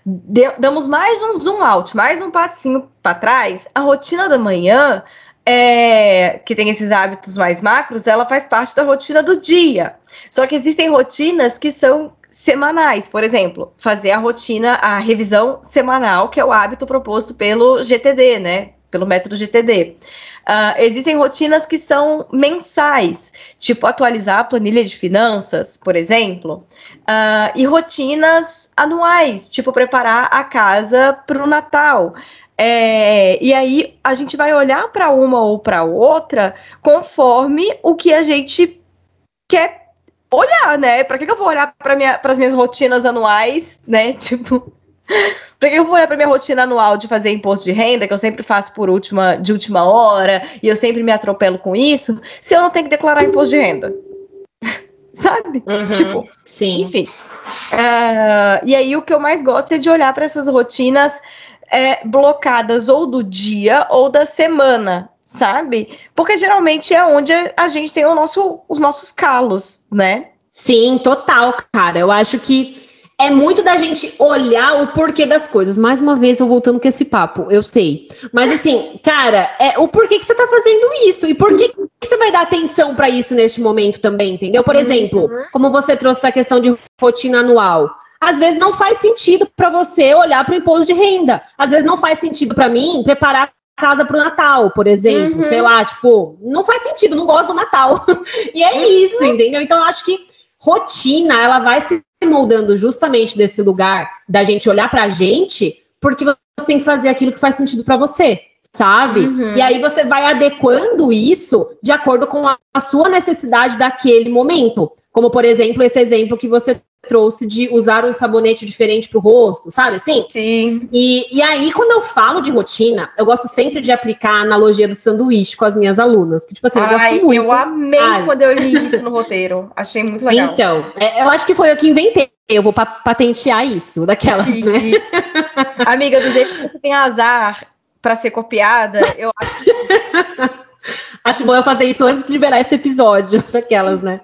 [SPEAKER 2] Damos mais um zoom out, mais um passinho para trás. A rotina da manhã, é, que tem esses hábitos mais macros, ela faz parte da rotina do dia. Só que existem rotinas que são semanais, por exemplo, fazer a rotina, a revisão semanal, que é o hábito proposto pelo GTD, né? Pelo método GTD. Uh, ah, existem rotinas que são mensais, tipo atualizar a planilha de finanças, por exemplo, uh, e rotinas anuais, tipo preparar a casa para o Natal. É, e aí a gente vai olhar para uma ou para outra conforme o que a gente quer olhar, né? Pra que, que eu vou olhar para minha, as minhas rotinas anuais, né? Tipo, pra que eu vou olhar pra minha rotina anual de fazer imposto de renda, que eu sempre faço por última, de última hora, e eu sempre me atropelo com isso, se eu não tenho que declarar imposto de renda? Sabe?
[SPEAKER 1] Uhum, tipo, sim.
[SPEAKER 2] Enfim. Uh, e aí o que eu mais gosto é de olhar para essas rotinas é, blocadas ou do dia ou da semana, sabe? Porque geralmente é onde a gente tem nosso, os nossos calos, né?
[SPEAKER 1] Sim, total, cara. Eu acho que é muito da gente olhar o porquê das coisas. Mais uma vez, eu voltando com esse papo, eu sei. Mas assim, cara, é o porquê que você tá fazendo isso e por que, que você vai dar atenção para isso neste momento também, entendeu? Por exemplo, uhum. como você trouxe essa questão de rotina anual. Às vezes não faz sentido para você olhar para o imposto de renda. Às vezes não faz sentido para mim preparar casa pro Natal, por exemplo, uhum. sei lá, tipo, não faz sentido, não gosto do Natal. e é uhum. isso, entendeu? Então eu acho que rotina, ela vai se moldando justamente desse lugar da gente olhar pra gente, porque você tem que fazer aquilo que faz sentido para você, sabe? Uhum. E aí você vai adequando isso de acordo com a, a sua necessidade daquele momento. Como, por exemplo, esse exemplo que você trouxe de usar um sabonete diferente para o rosto, sabe assim?
[SPEAKER 2] Sim.
[SPEAKER 1] E, e aí, quando eu falo de rotina, eu gosto sempre de aplicar a analogia do sanduíche com as minhas alunas. Que, tipo assim, eu
[SPEAKER 2] Ai,
[SPEAKER 1] gosto muito.
[SPEAKER 2] Eu amei Ai. quando eu li isso no roteiro. Achei muito legal.
[SPEAKER 1] Então, é, eu acho que foi eu que inventei. Eu vou pa patentear isso, daquelas, né?
[SPEAKER 2] Amiga, do jeito que você tem azar para ser copiada, eu acho que...
[SPEAKER 1] Acho bom eu fazer isso antes de liberar esse episódio, daquelas, né?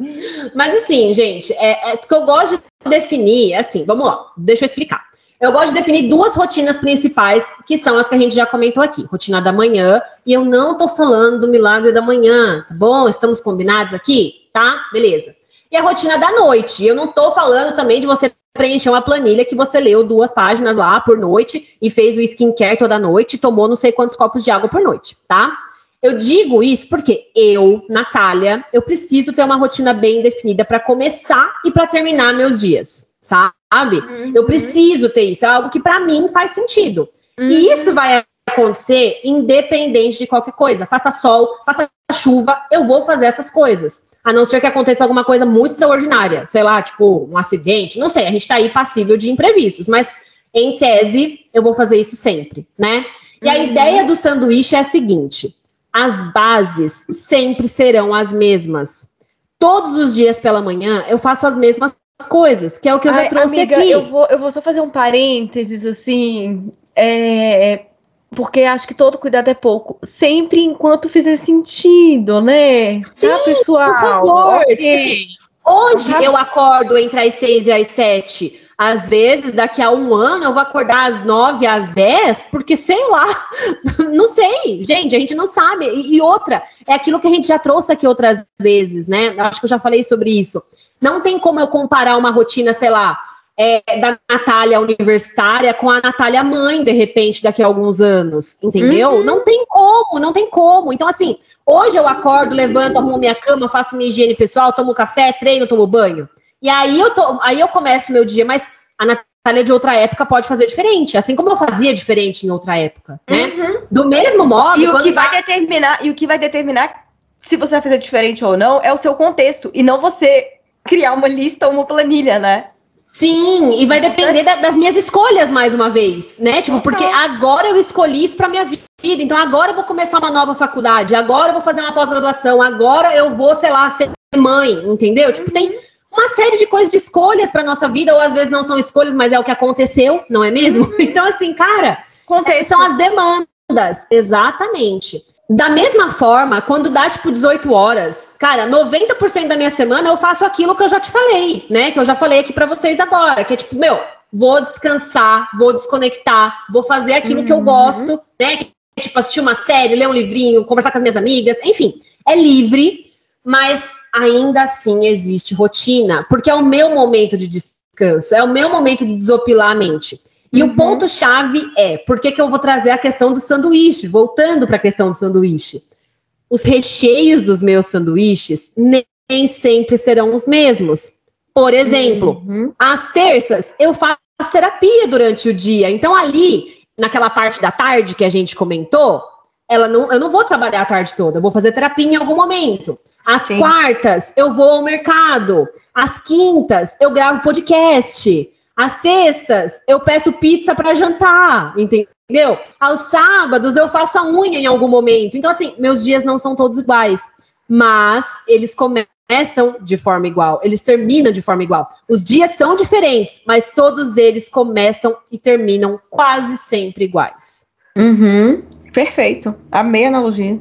[SPEAKER 1] Mas assim, gente, é, é que eu gosto de definir, assim, vamos lá, deixa eu explicar. Eu gosto de definir duas rotinas principais, que são as que a gente já comentou aqui. Rotina da manhã, e eu não tô falando do milagre da manhã, tá bom? Estamos combinados aqui? Tá? Beleza. E a rotina da noite. Eu não tô falando também de você preencher uma planilha que você leu duas páginas lá por noite e fez o skincare toda noite tomou não sei quantos copos de água por noite, tá? Eu digo isso porque eu, Natália, eu preciso ter uma rotina bem definida para começar e para terminar meus dias, sabe? Uhum. Eu preciso ter isso, é algo que para mim faz sentido. Uhum. E isso vai acontecer independente de qualquer coisa. Faça sol, faça chuva, eu vou fazer essas coisas. A não ser que aconteça alguma coisa muito extraordinária, sei lá, tipo um acidente, não sei, a gente tá aí passível de imprevistos, mas em tese eu vou fazer isso sempre, né? E uhum. a ideia do sanduíche é a seguinte: as bases sempre serão as mesmas. Todos os dias pela manhã eu faço as mesmas coisas, que é o que eu já Ai, trouxe amiga, aqui.
[SPEAKER 2] Eu vou, eu vou só fazer um parênteses assim, é, porque acho que todo cuidado é pouco. Sempre enquanto fizer sentido, né?
[SPEAKER 1] Sim, tá, pessoal? Por favor. Okay. Hoje eu acordo entre as seis e as sete. Às vezes, daqui a um ano, eu vou acordar às nove, às dez, porque sei lá, não sei, gente, a gente não sabe. E, e, outra, é aquilo que a gente já trouxe aqui outras vezes, né? Acho que eu já falei sobre isso. Não tem como eu comparar uma rotina, sei lá, é, da Natália universitária com a Natália mãe, de repente, daqui a alguns anos, entendeu? Uhum. Não tem como, não tem como. Então, assim, hoje eu acordo, levanto, arrumo minha cama, faço minha higiene pessoal, tomo café, treino, tomo banho. E aí eu, tô, aí eu começo meu dia, mas a Natália de outra época pode fazer diferente, assim como eu fazia diferente em outra época, né? Uhum. Do mesmo modo.
[SPEAKER 2] E o que vai determinar, e o que vai determinar se você vai fazer diferente ou não é o seu contexto, e não você criar uma lista ou uma planilha, né?
[SPEAKER 1] Sim, e vai depender da, das minhas escolhas mais uma vez, né? Tipo, porque agora eu escolhi isso para minha vida. Então agora eu vou começar uma nova faculdade, agora eu vou fazer uma pós-graduação, agora eu vou, sei lá, ser mãe, entendeu? Tipo, tem uma série de coisas de escolhas para nossa vida, ou às vezes não são escolhas, mas é o que aconteceu, não é mesmo? Uhum. Então, assim, cara, são as demandas, exatamente. Da mesma forma, quando dá tipo 18 horas, cara, 90% da minha semana eu faço aquilo que eu já te falei, né? Que eu já falei aqui para vocês agora, que é tipo, meu, vou descansar, vou desconectar, vou fazer aquilo uhum. que eu uhum. gosto, né? Que é, tipo assistir uma série, ler um livrinho, conversar com as minhas amigas, enfim, é livre, mas ainda assim existe rotina, porque é o meu momento de descanso, é o meu momento de desopilar a mente. E uhum. o ponto-chave é, por que, que eu vou trazer a questão do sanduíche? Voltando para a questão do sanduíche. Os recheios dos meus sanduíches nem sempre serão os mesmos. Por exemplo, uhum. às terças eu faço terapia durante o dia. Então, ali, naquela parte da tarde que a gente comentou, ela não, eu não vou trabalhar a tarde toda, eu vou fazer terapia em algum momento. Às Sim. quartas, eu vou ao mercado. Às quintas, eu gravo podcast. Às sextas, eu peço pizza para jantar, entendeu? Aos sábados, eu faço a unha em algum momento. Então, assim, meus dias não são todos iguais, mas eles começam de forma igual, eles terminam de forma igual. Os dias são diferentes, mas todos eles começam e terminam quase sempre iguais.
[SPEAKER 2] Uhum. Perfeito. Amei a analogia.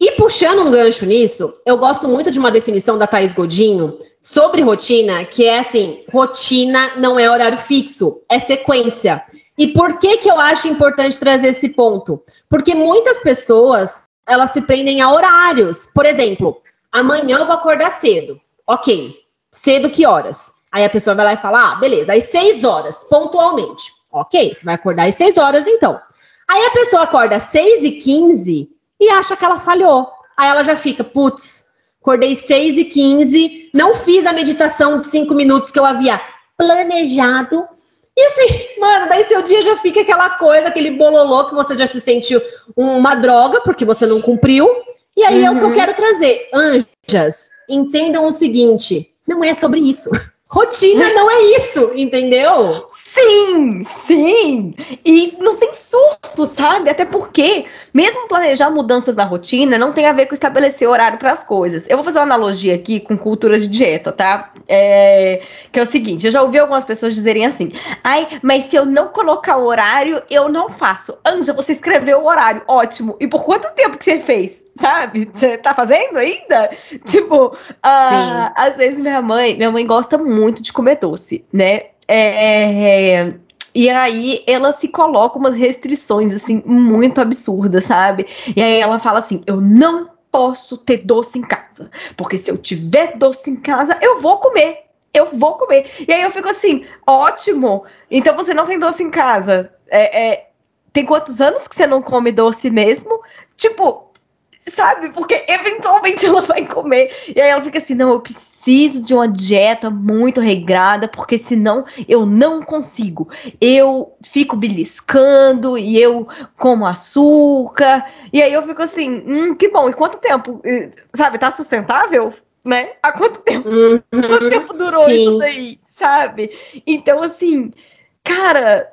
[SPEAKER 1] E puxando um gancho nisso, eu gosto muito de uma definição da Thais Godinho sobre rotina, que é assim: rotina não é horário fixo, é sequência. E por que que eu acho importante trazer esse ponto? Porque muitas pessoas, elas se prendem a horários. Por exemplo, amanhã eu vou acordar cedo. OK. Cedo que horas? Aí a pessoa vai lá e fala: "Ah, beleza, às seis horas, pontualmente". OK, você vai acordar às seis horas então. Aí a pessoa acorda às 6 e 15 e acha que ela falhou. Aí ela já fica, putz, acordei 6 e 15, não fiz a meditação de 5 minutos que eu havia planejado. E assim, mano, daí seu dia já fica aquela coisa, aquele bololô que você já se sentiu uma droga, porque você não cumpriu. E aí uhum. é o que eu uhum. quero trazer. Anjas, entendam o seguinte: não é sobre isso. Rotina não é isso, entendeu?
[SPEAKER 2] Sim, sim. E não tem surto, sabe? Até porque, mesmo planejar mudanças na rotina, não tem a ver com estabelecer horário para as coisas. Eu vou fazer uma analogia aqui com cultura de dieta, tá? É, que é o seguinte: eu já ouvi algumas pessoas dizerem assim, ai, mas se eu não colocar o horário, eu não faço. Anja, você escreveu o horário, ótimo. E por quanto tempo que você fez? sabe? Você tá fazendo ainda? Tipo, uh, às vezes minha mãe, minha mãe gosta muito de comer doce, né? É, é, e aí ela se coloca umas restrições assim muito absurdas, sabe? E aí ela fala assim: "Eu não posso ter doce em casa, porque se eu tiver doce em casa, eu vou comer. Eu vou comer". E aí eu fico assim: "Ótimo. Então você não tem doce em casa. É, é tem quantos anos que você não come doce mesmo? Tipo, sabe? Porque eventualmente ela vai comer. E aí ela fica assim: não, eu preciso de uma dieta muito regrada, porque senão eu não consigo. Eu fico beliscando e eu como açúcar. E aí eu fico assim: hum, que bom. E quanto tempo? Sabe, tá sustentável? Né? Há quanto tempo? Uhum. Quanto tempo durou Sim. isso daí? Sabe? Então, assim, cara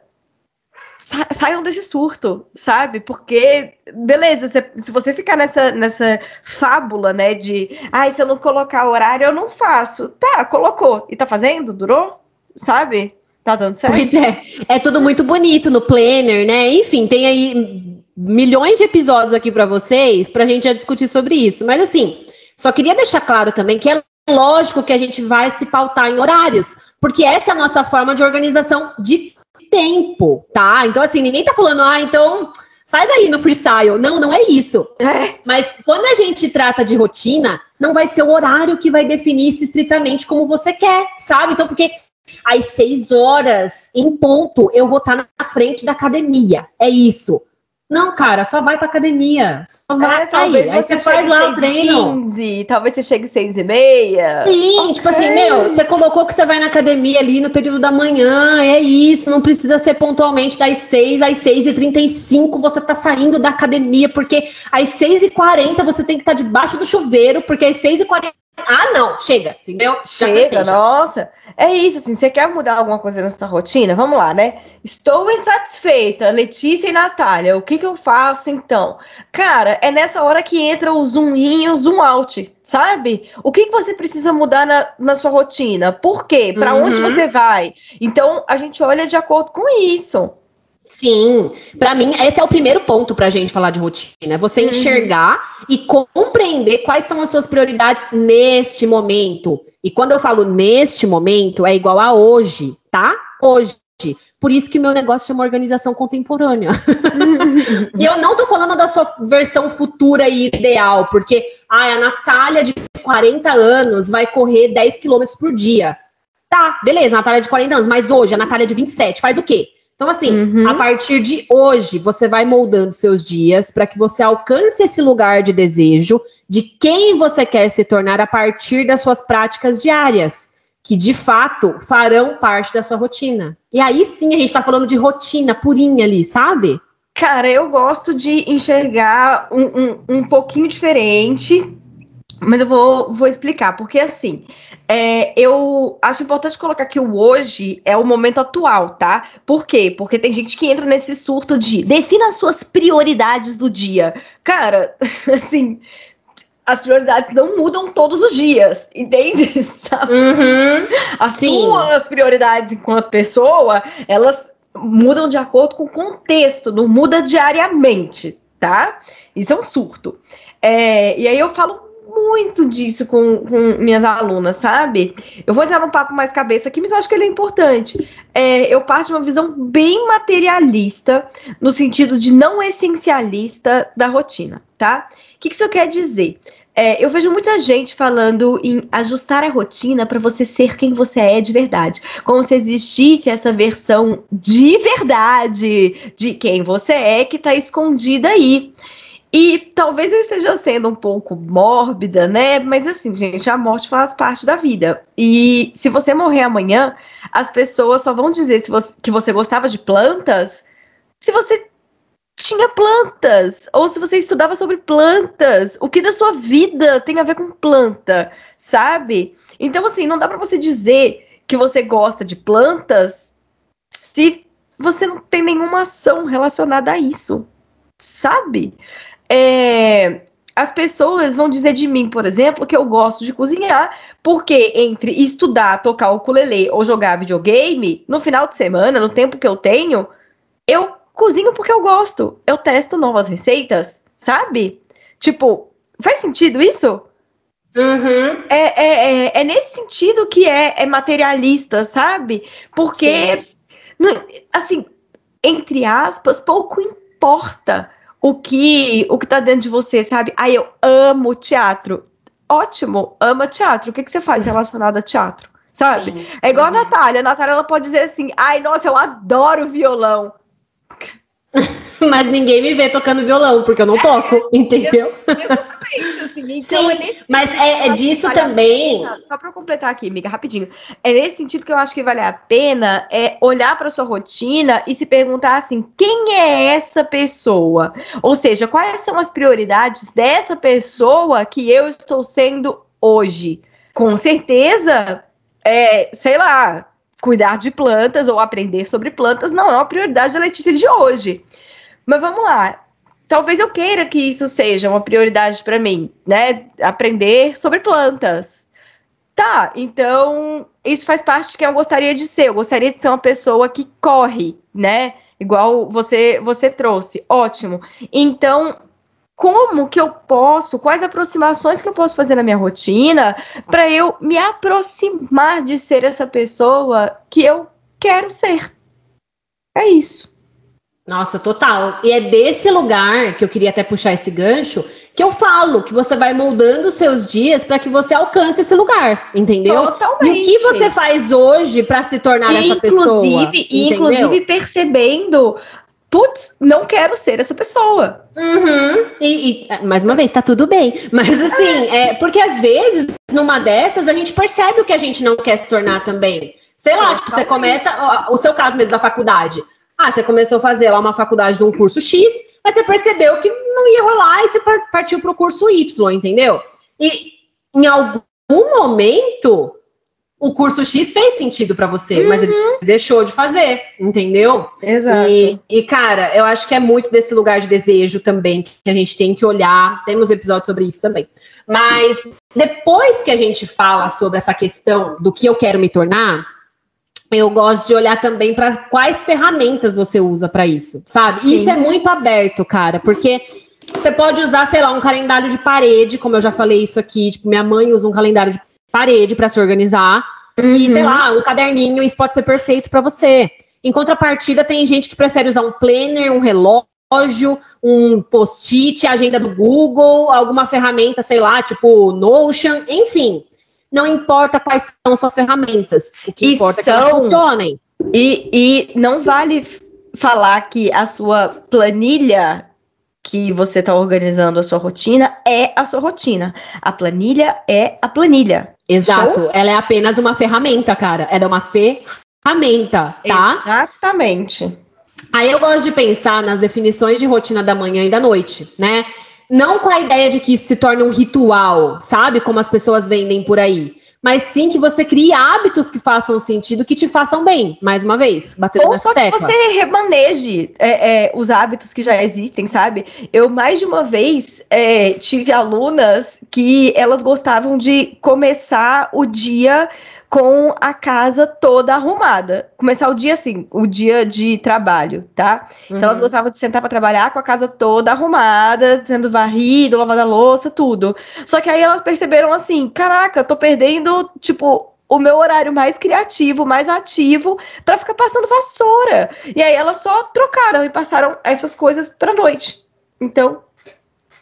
[SPEAKER 2] sa saiam desse surto, sabe? Porque, beleza, se, se, você ficar nessa, nessa fábula, né, de, ai, se eu não colocar horário, eu não faço. Tá, colocou. E tá fazendo? Durou? Sabe? Tá dando certo?
[SPEAKER 1] Pois é. É tudo muito bonito no planner, né? Enfim, tem aí milhões de episódios aqui para vocês, pra gente já discutir sobre isso. Mas, assim, só queria deixar claro também que é lógico que a gente vai se pautar em horários, porque essa é a nossa forma de organização de tempo, tá? Então, assim, ninguém tá falando, ah, então faz aí no freestyle. Não, não é isso. É. Mas quando a gente trata de rotina, não vai ser o horário que vai definir se estritamente como você quer, sabe? Então, porque às seis horas, em ponto, eu vou estar tá na frente da academia. É isso. Não, cara, só vai pra academia. Só vai é,
[SPEAKER 2] talvez aí. Aí você faz lá o treino. 15, talvez você chegue seis e meia.
[SPEAKER 1] Sim, okay. tipo assim, meu, você colocou que você vai na academia ali no período da manhã, é isso, não precisa ser pontualmente das seis às seis e trinta e cinco você tá saindo da academia, porque às seis e quarenta você tem que estar tá debaixo do chuveiro, porque às seis e quarenta ah, não, chega, entendeu?
[SPEAKER 2] Chega, nossa. É isso, assim, você quer mudar alguma coisa na sua rotina? Vamos lá, né? Estou insatisfeita, Letícia e Natália, o que que eu faço então? Cara, é nessa hora que entra o zoom in e o zoom out, sabe? O que que você precisa mudar na, na sua rotina? Por quê? Para uhum. onde você vai? Então, a gente olha de acordo com isso.
[SPEAKER 1] Sim, para mim esse é o primeiro ponto para a gente falar de rotina, é você uhum. enxergar e compreender quais são as suas prioridades neste momento. E quando eu falo neste momento, é igual a hoje, tá? Hoje. Por isso que meu negócio chama organização contemporânea. e eu não tô falando da sua versão futura e ideal, porque ah, a Natália de 40 anos vai correr 10 quilômetros por dia. Tá, beleza, a Natália de 40 anos, mas hoje a Natália de 27 faz o quê? Então, assim, uhum. a partir de hoje, você vai moldando seus dias para que você alcance esse lugar de desejo de quem você quer se tornar a partir das suas práticas diárias, que de fato farão parte da sua rotina. E aí sim a gente está falando de rotina purinha ali, sabe?
[SPEAKER 2] Cara, eu gosto de enxergar um, um, um pouquinho diferente mas eu vou, vou explicar, porque assim, é, eu acho importante colocar que o hoje é o momento atual, tá? Por quê? Porque tem gente que entra nesse surto de defina as suas prioridades do dia. Cara, assim, as prioridades não mudam todos os dias, entende? Uhum, as sim. suas prioridades enquanto pessoa, elas mudam de acordo com o contexto, não muda diariamente, tá? Isso é um surto. É, e aí eu falo muito disso com, com, minhas alunas, sabe? Eu vou entrar num papo mais cabeça aqui, mas eu acho que ele é importante. É, eu parto de uma visão bem materialista, no sentido de não essencialista da rotina, tá? O que, que isso quer dizer? É, eu vejo muita gente falando em ajustar a rotina para você ser quem você é de verdade. Como se existisse essa versão de verdade de quem você é que está escondida aí. E talvez eu esteja sendo um pouco mórbida, né? Mas assim, gente, a morte faz parte da vida. E se você morrer amanhã, as pessoas só vão dizer se você, que você gostava de plantas se você tinha plantas, ou se você estudava sobre plantas, o que da sua vida tem a ver com planta, sabe? Então, assim, não dá para você dizer que você gosta de plantas se você não tem nenhuma ação relacionada a isso, sabe? É, as pessoas vão dizer de mim, por exemplo, que eu gosto de cozinhar, porque entre estudar, tocar o ukulele ou jogar videogame, no final de semana, no tempo que eu tenho, eu cozinho porque eu gosto. Eu testo novas receitas, sabe? Tipo, faz sentido isso?
[SPEAKER 1] Uhum.
[SPEAKER 2] É, é, é, é, nesse sentido que é, é materialista, sabe? Porque, assim, entre aspas, pouco importa o que o que tá dentro de você, sabe? Aí eu amo teatro. Ótimo, ama teatro. O que, que você faz relacionado a teatro? Sabe? Sim. É igual a Natália. A Natália ela pode dizer assim: ai, nossa, eu adoro violão.
[SPEAKER 1] mas ninguém me vê tocando violão, porque eu não toco, entendeu?
[SPEAKER 2] Exatamente, assim, então
[SPEAKER 1] Sim, é mas é, é disso também.
[SPEAKER 2] Só para completar aqui, amiga, rapidinho. É nesse sentido que eu acho que vale a pena é olhar para sua rotina e se perguntar assim: quem é essa pessoa? Ou seja, quais são as prioridades dessa pessoa que eu estou sendo hoje? Com certeza, é, sei lá, cuidar de plantas ou aprender sobre plantas não é uma prioridade da Letícia de hoje. Mas vamos lá. Talvez eu queira que isso seja uma prioridade para mim, né? Aprender sobre plantas. Tá, então isso faz parte de quem eu gostaria de ser. Eu gostaria de ser uma pessoa que corre, né? Igual você você trouxe. Ótimo. Então, como que eu posso, quais aproximações que eu posso fazer na minha rotina para eu me aproximar de ser essa pessoa que eu quero ser? É isso.
[SPEAKER 1] Nossa, total. E é desse lugar que eu queria até puxar esse gancho que eu falo que você vai moldando os seus dias para que você alcance esse lugar, entendeu?
[SPEAKER 2] Totalmente.
[SPEAKER 1] E o que você faz hoje para se tornar essa pessoa?
[SPEAKER 2] E inclusive percebendo, putz, não quero ser essa pessoa.
[SPEAKER 1] Uhum. E, e, mais uma vez, tá tudo bem. Mas assim, é porque às vezes, numa dessas, a gente percebe o que a gente não quer se tornar também. Sei lá, tipo, você começa, o seu caso mesmo da faculdade. Ah, você começou a fazer lá uma faculdade de um curso X, mas você percebeu que não ia rolar e você partiu para o curso Y, entendeu? E em algum momento o curso X fez sentido para você, uhum. mas ele deixou de fazer, entendeu?
[SPEAKER 2] Exato.
[SPEAKER 1] E, e, cara, eu acho que é muito desse lugar de desejo também que a gente tem que olhar. Temos episódios sobre isso também. Mas depois que a gente fala sobre essa questão do que eu quero me tornar, eu gosto de olhar também para quais ferramentas você usa para isso, sabe? Sim. Isso é muito aberto, cara, porque você pode usar, sei lá, um calendário de parede, como eu já falei isso aqui, tipo, minha mãe usa um calendário de parede para se organizar, uhum. e sei lá, um caderninho, isso pode ser perfeito para você. Em contrapartida, tem gente que prefere usar um planner, um relógio, um post-it, agenda do Google, alguma ferramenta, sei lá, tipo Notion, enfim não importa quais são suas ferramentas. O que e importa são, é que elas funcionem.
[SPEAKER 2] E, e não vale falar que a sua planilha que você está organizando a sua rotina é a sua rotina. A planilha é a planilha.
[SPEAKER 1] Exato. Show? Ela é apenas uma ferramenta, cara. Ela é uma ferramenta, tá?
[SPEAKER 2] Exatamente.
[SPEAKER 1] Aí eu gosto de pensar nas definições de rotina da manhã e da noite, né? Não com a ideia de que isso se torne um ritual, sabe? Como as pessoas vendem por aí. Mas sim que você crie hábitos que façam sentido, que te façam bem. Mais uma vez, batendo Ou nessa só tecla.
[SPEAKER 2] que você remaneje é, é, os hábitos que já existem, sabe? Eu, mais de uma vez, é, tive alunas que elas gostavam de começar o dia com a casa toda arrumada. Começar o dia assim, o dia de trabalho, tá? Uhum. Então elas uhum. gostavam de sentar para trabalhar com a casa toda arrumada, sendo varrido, lavada louça, tudo. Só que aí elas perceberam assim, caraca, tô perdendo, tipo, o meu horário mais criativo, mais ativo, para ficar passando vassoura. E aí elas só trocaram e passaram essas coisas para noite. Então,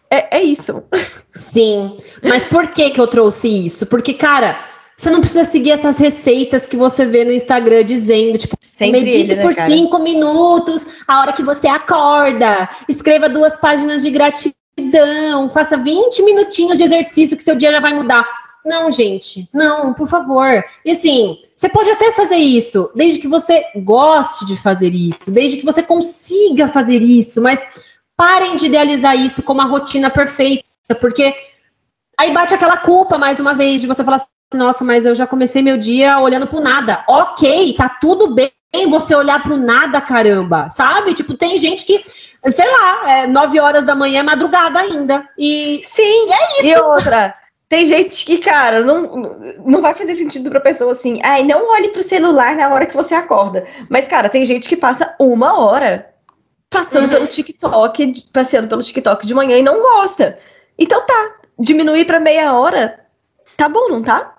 [SPEAKER 2] é, é isso.
[SPEAKER 1] Sim. Mas por que que eu trouxe isso? Porque, cara, você não precisa seguir essas receitas que você vê no Instagram dizendo, tipo, Sempre medite ele, né, por cara? cinco minutos, a hora que você acorda, escreva duas páginas de gratidão, faça 20 minutinhos de exercício que seu dia já vai mudar. Não, gente, não, por favor. E assim, você pode até fazer isso, desde que você goste de fazer isso, desde que você consiga fazer isso, mas parem de idealizar isso como a rotina perfeita, porque aí bate aquela culpa mais uma vez de você falar assim, nossa, mas eu já comecei meu dia olhando pro nada. Ok, tá tudo bem você olhar pro nada, caramba, sabe? Tipo, tem gente que, sei lá, é nove horas da manhã é madrugada ainda. E
[SPEAKER 2] sim, e é isso. E outra, tem gente que, cara, não, não vai fazer sentido pra pessoa assim, ai, não olhe pro celular na hora que você acorda. Mas, cara, tem gente que passa uma hora passando uhum. pelo TikTok, passeando pelo TikTok de manhã e não gosta. Então tá, diminuir para meia hora, tá bom, não tá?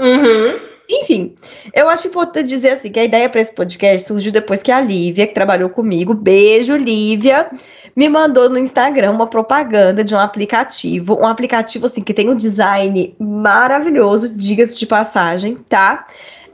[SPEAKER 1] Uhum.
[SPEAKER 2] Enfim, eu acho importante dizer assim que a ideia para esse podcast surgiu depois que a Lívia, que trabalhou comigo, beijo, Lívia, me mandou no Instagram uma propaganda de um aplicativo, um aplicativo assim que tem um design maravilhoso, diga-se de passagem, tá?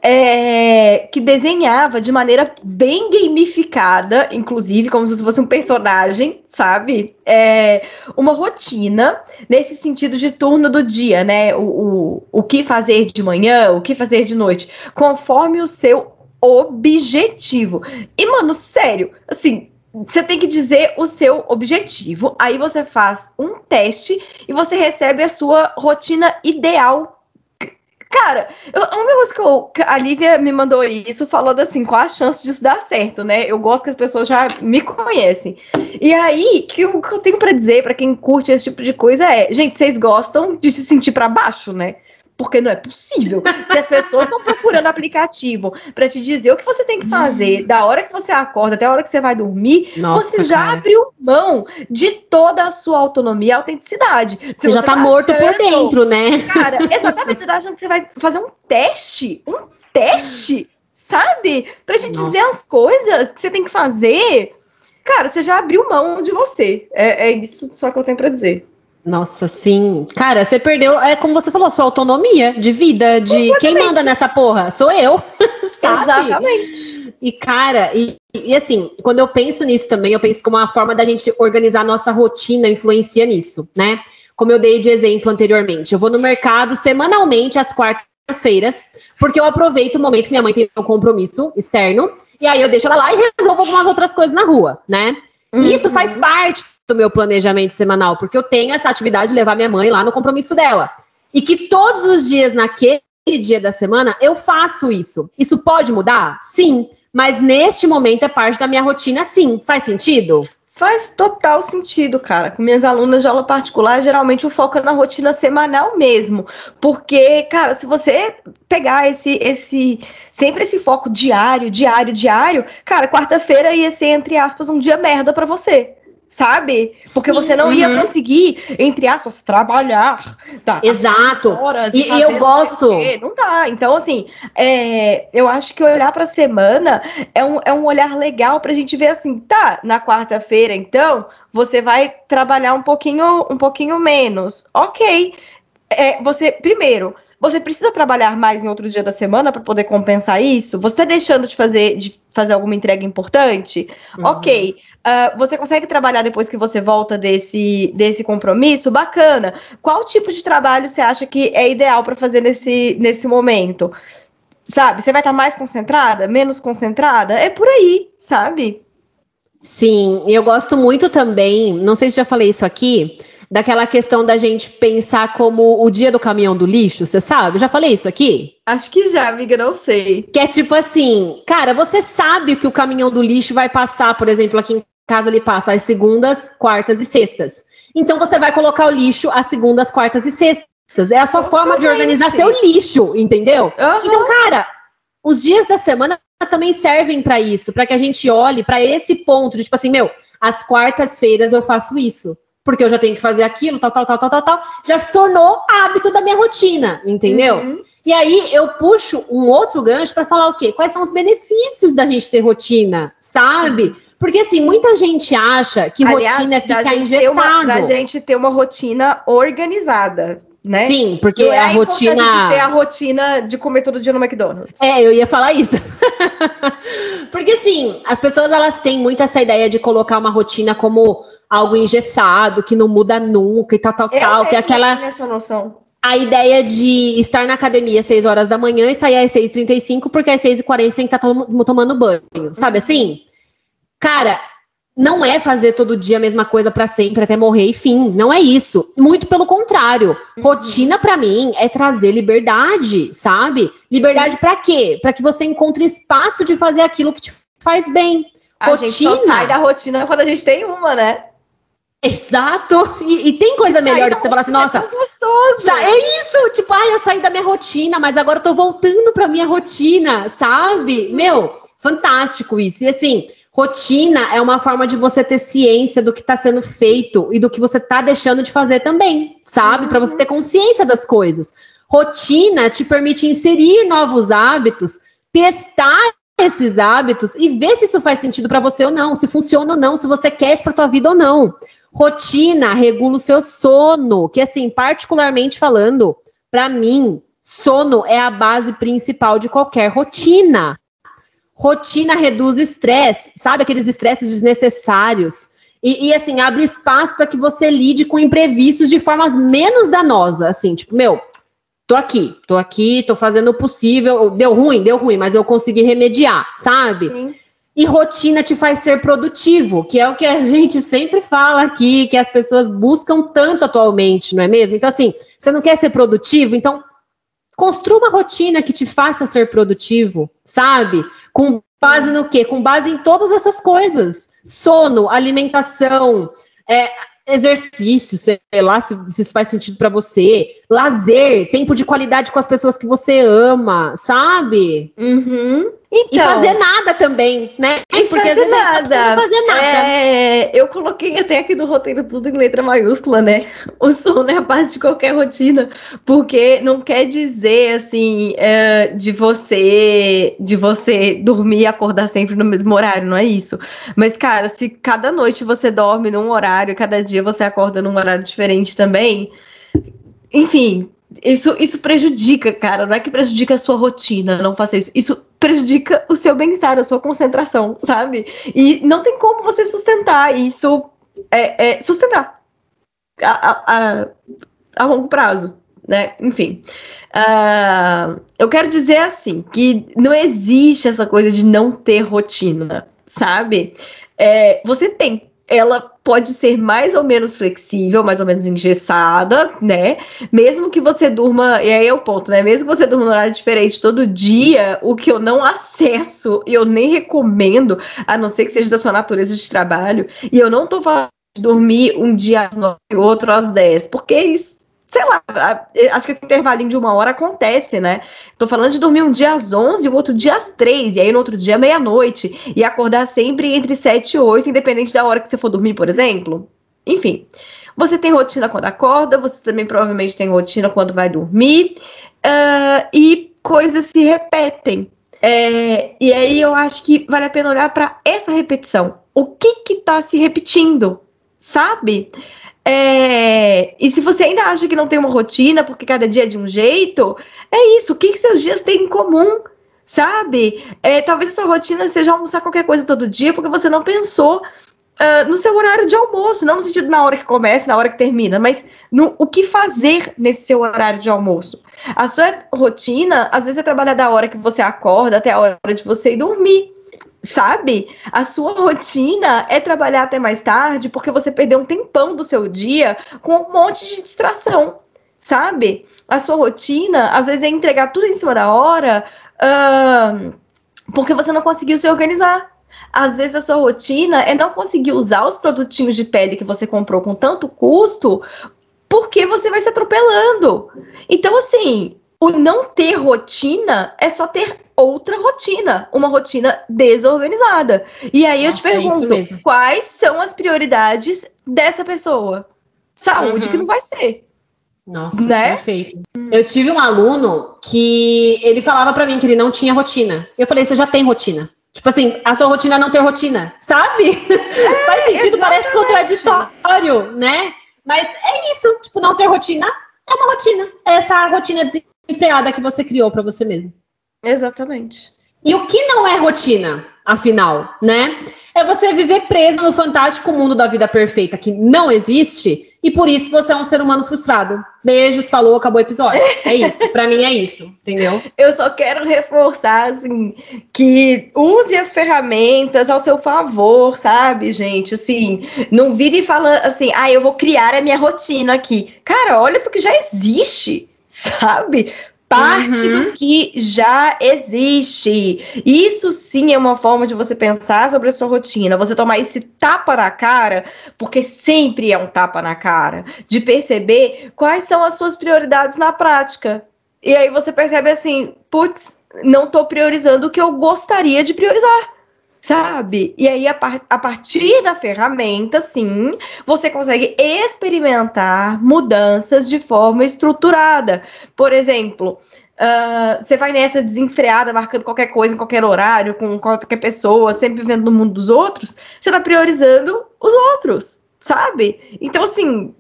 [SPEAKER 2] É, que desenhava de maneira bem gamificada, inclusive, como se fosse um personagem, sabe? É, uma rotina nesse sentido de turno do dia, né? O, o, o que fazer de manhã, o que fazer de noite, conforme o seu objetivo. E, mano, sério, assim, você tem que dizer o seu objetivo, aí você faz um teste e você recebe a sua rotina ideal Cara, eu, um negócio que, eu, que a Lívia me mandou isso, falando assim, qual a chance disso dar certo, né? Eu gosto que as pessoas já me conhecem. E aí, que o que eu tenho para dizer para quem curte esse tipo de coisa é, gente, vocês gostam de se sentir para baixo, né? Porque não é possível. Se as pessoas estão procurando aplicativo para te dizer o que você tem que fazer, da hora que você acorda até a hora que você vai dormir, Nossa, você já cara. abriu mão de toda a sua autonomia e autenticidade.
[SPEAKER 1] Se você, já tá, tá morto achando, por dentro, né?
[SPEAKER 2] Cara, exatamente, você tá achando que você vai fazer um teste, um teste, sabe? Pra te Nossa. dizer as coisas que você tem que fazer. Cara, você já abriu mão de você. É, é isso só que eu tenho para dizer.
[SPEAKER 1] Nossa, sim. Cara, você perdeu, é como você falou, sua autonomia de vida, de quem manda nessa porra? Sou eu.
[SPEAKER 2] Exatamente.
[SPEAKER 1] E, cara, e, e assim, quando eu penso nisso também, eu penso como uma forma da gente organizar nossa rotina influencia nisso, né? Como eu dei de exemplo anteriormente. Eu vou no mercado semanalmente às quartas-feiras, porque eu aproveito o momento que minha mãe tem um compromisso externo, e aí eu deixo ela lá e resolvo algumas outras coisas na rua, né? Uhum. Isso faz parte do meu planejamento semanal, porque eu tenho essa atividade de levar minha mãe lá no compromisso dela. E que todos os dias naquele dia da semana eu faço isso. Isso pode mudar? Sim. Mas neste momento é parte da minha rotina, sim. Faz sentido?
[SPEAKER 2] Faz total sentido, cara. Com minhas alunas de aula particular, geralmente o foco é na rotina semanal mesmo. Porque, cara, se você pegar esse, esse, sempre esse foco diário, diário, diário, cara, quarta-feira ia ser, entre aspas, um dia merda para você sabe? Porque Sim, você não uhum. ia conseguir, entre aspas, trabalhar.
[SPEAKER 1] Tá, Exato. Horas e, e eu gosto.
[SPEAKER 2] Não dá. Então, assim, é, eu acho que olhar para a semana é um, é um olhar legal para a gente ver assim, tá, na quarta-feira, então, você vai trabalhar um pouquinho, um pouquinho menos. Ok. É, você, primeiro, você precisa trabalhar mais em outro dia da semana para poder compensar isso? Você está deixando de fazer, de fazer alguma entrega importante? Uhum. Ok. Uh, você consegue trabalhar depois que você volta desse, desse compromisso? Bacana. Qual tipo de trabalho você acha que é ideal para fazer nesse, nesse momento? Sabe? Você vai estar tá mais concentrada? Menos concentrada? É por aí, sabe?
[SPEAKER 1] Sim, eu gosto muito também. Não sei se já falei isso aqui daquela questão da gente pensar como o dia do caminhão do lixo, você sabe? Eu já falei isso aqui?
[SPEAKER 2] Acho que já, amiga, não sei.
[SPEAKER 1] Que é tipo assim, cara, você sabe que o caminhão do lixo vai passar, por exemplo, aqui em casa ele passa às segundas, quartas e sextas. Então você vai colocar o lixo às segundas, quartas e sextas. É a sua Totalmente. forma de organizar seu lixo, entendeu? Uhum. Então, cara, os dias da semana também servem para isso, para que a gente olhe para esse ponto de tipo assim, meu, às quartas-feiras eu faço isso porque eu já tenho que fazer aquilo, tal, tal, tal, tal, tal, tal, já se tornou hábito da minha rotina, entendeu? Uhum. E aí eu puxo um outro gancho para falar o quê? Quais são os benefícios da gente ter rotina, sabe? Porque assim, muita gente acha que Aliás, rotina é ficar engessado. Uma,
[SPEAKER 2] da gente ter uma rotina organizada. Né?
[SPEAKER 1] Sim, porque é a rotina.
[SPEAKER 2] De ter a rotina de comer todo dia no McDonald's.
[SPEAKER 1] É, eu ia falar isso. porque assim, as pessoas elas têm muito essa ideia de colocar uma rotina como algo engessado, que não muda nunca e tal, tal, eu tal. Que é aquela.
[SPEAKER 2] Essa noção.
[SPEAKER 1] A ideia de estar na academia às 6 horas da manhã e sair às 6h35, porque às 6h40 tem que estar tomando banho. Sabe uhum. assim? Cara, não é fazer todo dia a mesma coisa para sempre até morrer e fim. Não é isso. Muito pelo contrário. Uhum. Rotina para mim é trazer liberdade, sabe? Liberdade para quê? Para que você encontre espaço de fazer aquilo que te faz bem.
[SPEAKER 2] A rotina gente só sai da rotina quando a gente tem uma, né?
[SPEAKER 1] Exato. E, e tem coisa melhor do que você falar assim, nossa, é, é isso, tipo, ai, eu saí da minha rotina, mas agora eu tô voltando pra minha rotina, sabe? Meu, fantástico isso. E assim, rotina é uma forma de você ter ciência do que está sendo feito e do que você está deixando de fazer também, sabe? Uhum. Para você ter consciência das coisas. Rotina te permite inserir novos hábitos, testar esses hábitos e ver se isso faz sentido para você ou não, se funciona ou não, se você quer isso para tua vida ou não. Rotina regula o seu sono, que assim, particularmente falando, para mim, sono é a base principal de qualquer rotina. Rotina reduz estresse, sabe aqueles estresses desnecessários. E, e, assim, abre espaço para que você lide com imprevistos de forma menos danosa. Assim, tipo, meu, tô aqui, tô aqui, tô fazendo o possível. Deu ruim, deu ruim, mas eu consegui remediar, sabe? Sim. E rotina te faz ser produtivo, que é o que a gente sempre fala aqui, que as pessoas buscam tanto atualmente, não é mesmo? Então, assim, você não quer ser produtivo? Então, construa uma rotina que te faça ser produtivo, sabe? Com base no quê? Com base em todas essas coisas: sono, alimentação, é, exercício, sei lá se, se isso faz sentido para você, lazer, tempo de qualidade com as pessoas que você ama, sabe?
[SPEAKER 2] Uhum.
[SPEAKER 1] Então, e fazer nada também, né?
[SPEAKER 2] E Porque fazer nada. fazer nada. É, eu coloquei até aqui no roteiro tudo em letra maiúscula, né? O sono é a base de qualquer rotina, porque não quer dizer assim é, de você de você dormir e acordar sempre no mesmo horário, não é isso. Mas cara, se cada noite você dorme num horário, e cada dia você acorda num horário diferente também, enfim, isso, isso prejudica, cara. Não é que prejudica a sua rotina, não faça isso. Isso prejudica o seu bem-estar, a sua concentração, sabe? E não tem como você sustentar isso, é, é sustentar a, a, a, a, longo prazo, né? Enfim. Uh, eu quero dizer assim, que não existe essa coisa de não ter rotina, sabe? É, você tem ela pode ser mais ou menos flexível, mais ou menos engessada, né? Mesmo que você durma, e aí é o ponto, né? Mesmo que você durma num horário diferente todo dia, o que eu não acesso e eu nem recomendo, a não ser que seja da sua natureza de trabalho, e eu não tô falando de dormir um dia às nove e outro às dez, porque isso sei lá, acho que esse intervalinho de uma hora acontece, né? Tô falando de dormir um dia às 11 e o outro dia às 3, e aí no outro dia meia-noite, e acordar sempre entre 7 e 8, independente da hora que você for dormir, por exemplo. Enfim, você tem rotina quando acorda, você também provavelmente tem rotina quando vai dormir, uh, e coisas se repetem. É, e aí eu acho que vale a pena olhar para essa repetição. O que que tá se repetindo, sabe? É, e se você ainda acha que não tem uma rotina, porque cada dia é de um jeito, é isso. O que, que seus dias têm em comum? Sabe? É, talvez a sua rotina seja almoçar qualquer coisa todo dia, porque você não pensou uh, no seu horário de almoço, não no sentido na hora que começa, na hora que termina, mas no o que fazer nesse seu horário de almoço. A sua rotina, às vezes, é trabalhar da hora que você acorda até a hora de você ir dormir sabe? A sua rotina é trabalhar até mais tarde porque você perdeu um tempão do seu dia com um monte de distração, sabe? A sua rotina, às vezes, é entregar tudo em cima da hora uh, porque você não conseguiu se organizar. Às vezes a sua rotina é não conseguir usar os produtinhos de pele que você comprou com tanto custo porque você vai se atropelando. Então, assim, o não ter rotina é só ter outra rotina, uma rotina desorganizada. E aí Nossa, eu te é pergunto, quais são as prioridades dessa pessoa? Saúde uhum. que não vai ser.
[SPEAKER 1] Nossa, né? perfeito. Eu tive um aluno que ele falava para mim que ele não tinha rotina. Eu falei, você já tem rotina. Tipo assim, a sua rotina é não ter rotina, sabe? É, Faz sentido, exatamente. parece contraditório, né? Mas é isso, tipo, não ter rotina é uma rotina. É essa rotina desenfreada que você criou para você mesmo.
[SPEAKER 2] Exatamente.
[SPEAKER 1] E o que não é rotina, afinal, né? É você viver preso no fantástico mundo da vida perfeita que não existe e por isso você é um ser humano frustrado. Beijos, falou, acabou o episódio. É isso. Para mim é isso, entendeu?
[SPEAKER 2] Eu só quero reforçar assim que use as ferramentas ao seu favor, sabe, gente? Assim, não vire e fala assim: "Ah, eu vou criar a minha rotina aqui". Cara, olha porque já existe, sabe? parte uhum. do que já existe. Isso sim é uma forma de você pensar sobre a sua rotina, você tomar esse tapa na cara, porque sempre é um tapa na cara, de perceber quais são as suas prioridades na prática. E aí você percebe assim, putz, não estou priorizando o que eu gostaria de priorizar sabe? E aí, a, par a, partir da ferramenta, sim, você consegue experimentar mudanças de forma estruturada. Por exemplo, uh, você vai nessa desenfreada, marcando qualquer coisa em qualquer horário, com qualquer pessoa, sempre vivendo no mundo dos outros, você está priorizando os outros, sabe? Então, assim.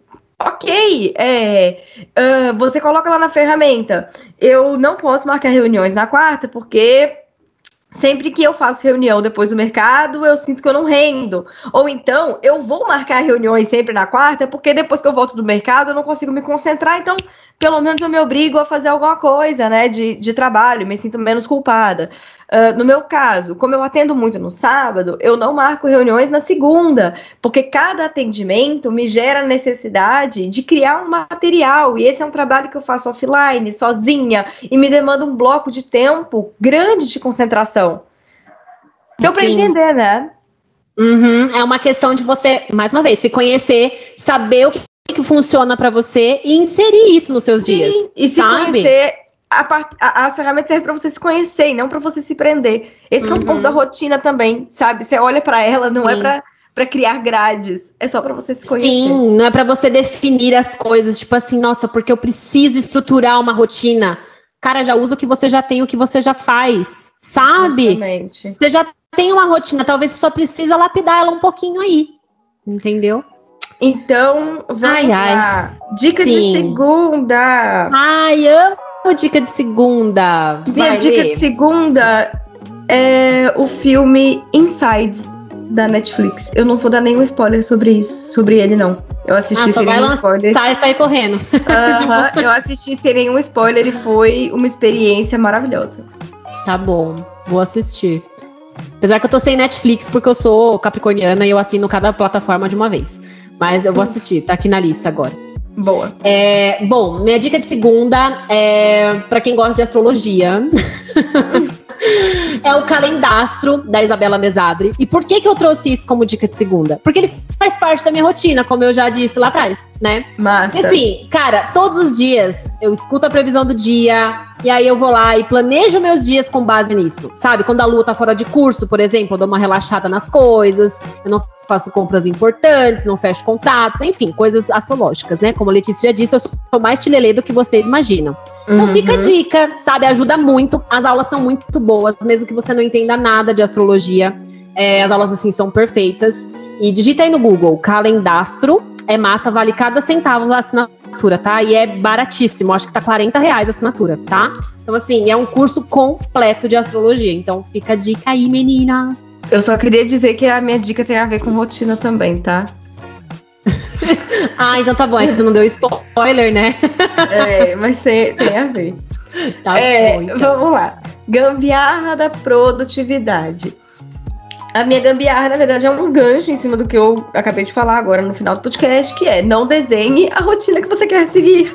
[SPEAKER 2] Ok, é, uh, você coloca lá na ferramenta. Eu não posso marcar reuniões na quarta porque Sempre que eu faço reunião depois do mercado, eu sinto que eu não rendo. Ou então, eu vou marcar reuniões sempre na quarta, porque depois que eu volto do mercado, eu não consigo me concentrar. Então, pelo menos eu me obrigo a fazer alguma coisa, né, de, de trabalho, me sinto menos culpada. Uh, no meu caso, como eu atendo muito no sábado, eu não marco reuniões na segunda, porque cada atendimento me gera necessidade de criar um material, e esse é um trabalho que eu faço offline, sozinha, e me demanda um bloco de tempo grande de concentração. Deu para entender, né?
[SPEAKER 1] Uhum. É uma questão de você, mais uma vez, se conhecer, saber o que que funciona para você e inserir isso nos seus Sim, dias.
[SPEAKER 2] E se sabe? conhecer, a part... a, as ferramentas servem para você se conhecer e não para você se prender. Esse uhum. é um ponto da uhum. rotina também, sabe? Você olha para ela, não é Sim. é para para criar grades, é só para você se conhecer.
[SPEAKER 1] Sim, não é para você definir as coisas, tipo assim, nossa, porque eu preciso estruturar uma rotina. Cara, já usa o que você já tem, o que você já faz, sabe? Justamente. Você já tem uma rotina, talvez você só precisa lapidar ela um pouquinho aí. Entendeu?
[SPEAKER 2] Então, vamos ai, lá. Ai. Dica Sim. de segunda.
[SPEAKER 1] Ai, amo dica de segunda.
[SPEAKER 2] Minha Vai dica ler. de segunda é o filme Inside da Netflix. Eu não vou dar nenhum spoiler sobre isso, sobre ele não. Eu assisti ah, sem nenhum spoiler.
[SPEAKER 1] Sai, sai correndo. Uh
[SPEAKER 2] -huh, eu assisti sem nenhum spoiler e foi uma experiência maravilhosa.
[SPEAKER 1] Tá bom, vou assistir. Apesar que eu tô sem Netflix porque eu sou capricorniana e eu assino cada plataforma de uma vez. Mas eu vou assistir, tá aqui na lista agora.
[SPEAKER 2] Boa.
[SPEAKER 1] É, bom, minha dica de segunda é para quem gosta de astrologia. é o calendastro da Isabela Mesadri. E por que que eu trouxe isso como dica de segunda? Porque ele faz parte da minha rotina, como eu já disse lá atrás, né?
[SPEAKER 2] Massa.
[SPEAKER 1] E assim, cara, todos os dias eu escuto a previsão do dia, e aí eu vou lá e planejo meus dias com base nisso. Sabe? Quando a lua tá fora de curso, por exemplo, eu dou uma relaxada nas coisas, eu não faço compras importantes, não fecho contratos, enfim, coisas astrológicas, né? Como a Letícia já disse, eu sou mais tilelê do que vocês imaginam. Então uhum. fica a dica, sabe? Ajuda muito. As aulas são muito boas, mesmo que você não entenda nada de astrologia. É, as aulas, assim, são perfeitas. E digita aí no Google, calendastro, é massa, vale cada centavo a assinatura, tá? E é baratíssimo, acho que tá 40 reais a assinatura, tá? Então, assim, é um curso completo de astrologia. Então, fica a dica aí, meninas.
[SPEAKER 2] Eu só queria dizer que a minha dica tem a ver com rotina também, tá?
[SPEAKER 1] ah, então tá bom, é que você não deu spoiler, né?
[SPEAKER 2] é, mas tem, tem a ver. Tá é, bom, então. Vamos lá. Gambiarra da produtividade. A minha gambiarra, na verdade, é um gancho em cima do que eu acabei de falar agora no final do podcast, que é não desenhe a rotina que você quer seguir.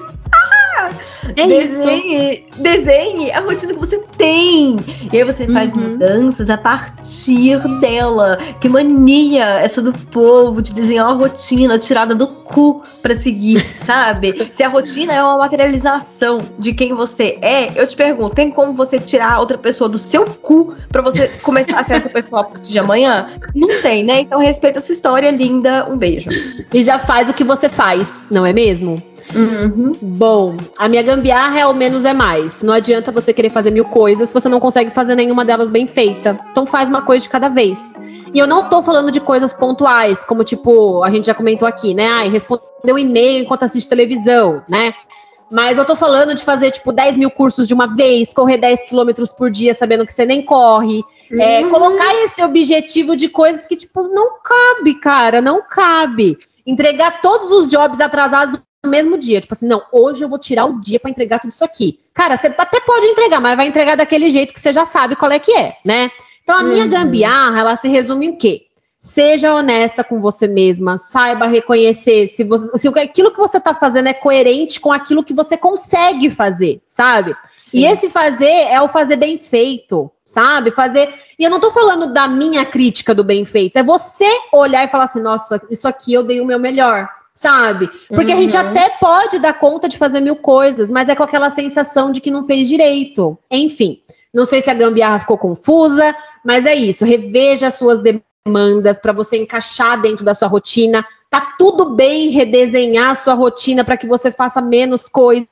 [SPEAKER 2] É desenhe, isso. desenhe a rotina que você tem. E aí você faz uhum. mudanças a partir dela. Que mania essa do povo de desenhar uma rotina tirada do cu pra seguir, sabe? Se a rotina é uma materialização de quem você é, eu te pergunto, tem como você tirar outra pessoa do seu cu pra você começar a ser essa pessoa a partir de amanhã? Não tem, né? Então respeita a sua história, linda. Um beijo.
[SPEAKER 1] E já faz o que você faz, não é mesmo?
[SPEAKER 2] Uhum.
[SPEAKER 1] Bom, a minha gambiarra é o menos é mais. Não adianta você querer fazer mil coisas se você não consegue fazer nenhuma delas bem feita. Então faz uma coisa de cada vez. E eu não tô falando de coisas pontuais, como tipo, a gente já comentou aqui, né? Ai, responder um e-mail enquanto assiste televisão, né? Mas eu tô falando de fazer, tipo, 10 mil cursos de uma vez, correr 10 quilômetros por dia sabendo que você nem corre. É, uhum. É, colocar esse objetivo de coisas que, tipo, não cabe, cara, não cabe. entregar todos os jobs atrasados no mesmo dia. Tipo assim, não, hoje eu vou tirar o dia para entregar tudo isso aqui. Cara, você até pode entregar, mas vai entregar daquele jeito que você já sabe qual é que é, né? Então a minha uhum. gambiarra, ela se resume em quê? Seja honesta com você mesma, saiba reconhecer se, você, se aquilo que você está fazendo é coerente com aquilo que você consegue fazer, sabe? Sim. E esse fazer é o fazer bem feito, sabe? Fazer. E eu não estou falando da minha crítica do bem feito, é você olhar e falar assim: nossa, isso aqui eu dei o meu melhor sabe? Porque uhum. a gente uhum. até pode dar conta de fazer mil coisas, mas é com aquela sensação de que não fez direito. Enfim, não sei se a gambiarra ficou confusa, mas é isso. Reveja as suas demandas para você encaixar dentro da sua rotina. Tá tudo bem redesenhar a sua rotina para que você faça menos coisas,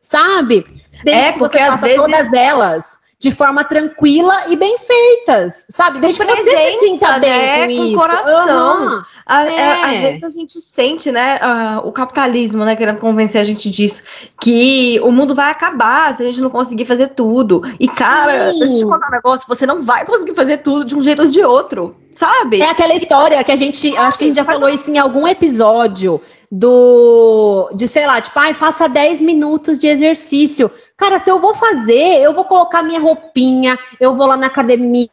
[SPEAKER 1] sabe?
[SPEAKER 2] Desde é, que você faça vezes...
[SPEAKER 1] todas elas de forma tranquila e bem feitas, sabe? Desde que você se sinta bem né? com, com isso.
[SPEAKER 2] coração. Uhum. A, é. É, às vezes a gente sente, né, o capitalismo, né, querendo convencer a gente disso, que o mundo vai acabar se a gente não conseguir fazer tudo. E, cara, Sim. deixa eu te contar um negócio, você não vai conseguir fazer tudo de um jeito ou de outro, sabe?
[SPEAKER 1] É aquela história que a gente, acho que a gente já falou isso em algum episódio, do, de sei lá, tipo, ai, faça 10 minutos de exercício. Cara, se eu vou fazer, eu vou colocar minha roupinha, eu vou lá na academia,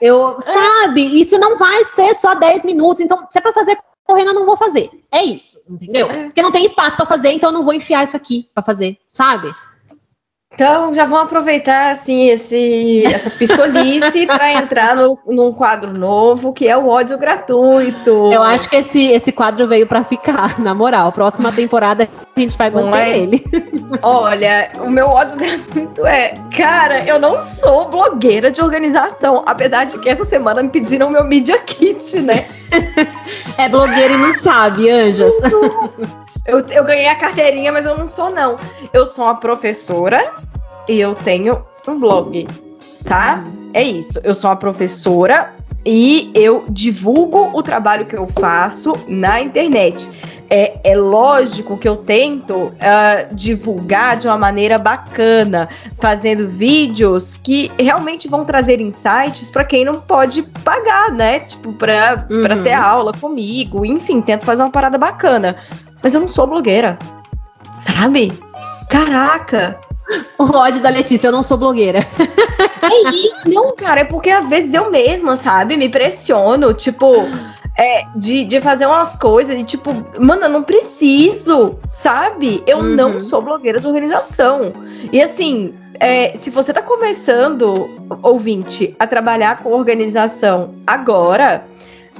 [SPEAKER 1] eu, sabe? Isso não vai ser só 10 minutos. Então, se é pra fazer correndo, eu não vou fazer. É isso, entendeu? É. Porque não tem espaço para fazer, então eu não vou enfiar isso aqui para fazer, sabe?
[SPEAKER 2] Então, já vamos aproveitar assim esse, essa pistolice para entrar no, num quadro novo, que é o ódio gratuito.
[SPEAKER 1] Eu acho que esse, esse quadro veio para ficar, na moral. Próxima temporada a gente vai manter é? ele.
[SPEAKER 2] Olha, o meu ódio gratuito é, cara, eu não sou blogueira de organização, apesar de que essa semana me pediram meu Media Kit, né?
[SPEAKER 1] é blogueira e não sabe, Anjas.
[SPEAKER 2] Eu, eu ganhei a carteirinha, mas eu não sou, não. Eu sou uma professora e eu tenho um blog, tá? É isso. Eu sou uma professora e eu divulgo o trabalho que eu faço na internet. É, é lógico que eu tento uh, divulgar de uma maneira bacana, fazendo vídeos que realmente vão trazer insights para quem não pode pagar, né? Tipo, para uhum. ter aula comigo, enfim, tento fazer uma parada bacana. Mas eu não sou blogueira. Sabe? Caraca!
[SPEAKER 1] O ódio da Letícia, eu não sou blogueira.
[SPEAKER 2] É isso, não, cara, é porque às vezes eu mesma, sabe, me pressiono, tipo, é, de, de fazer umas coisas, de tipo, mano, eu não preciso, sabe? Eu uhum. não sou blogueira de organização. E assim, é, se você tá começando, ouvinte, a trabalhar com organização agora,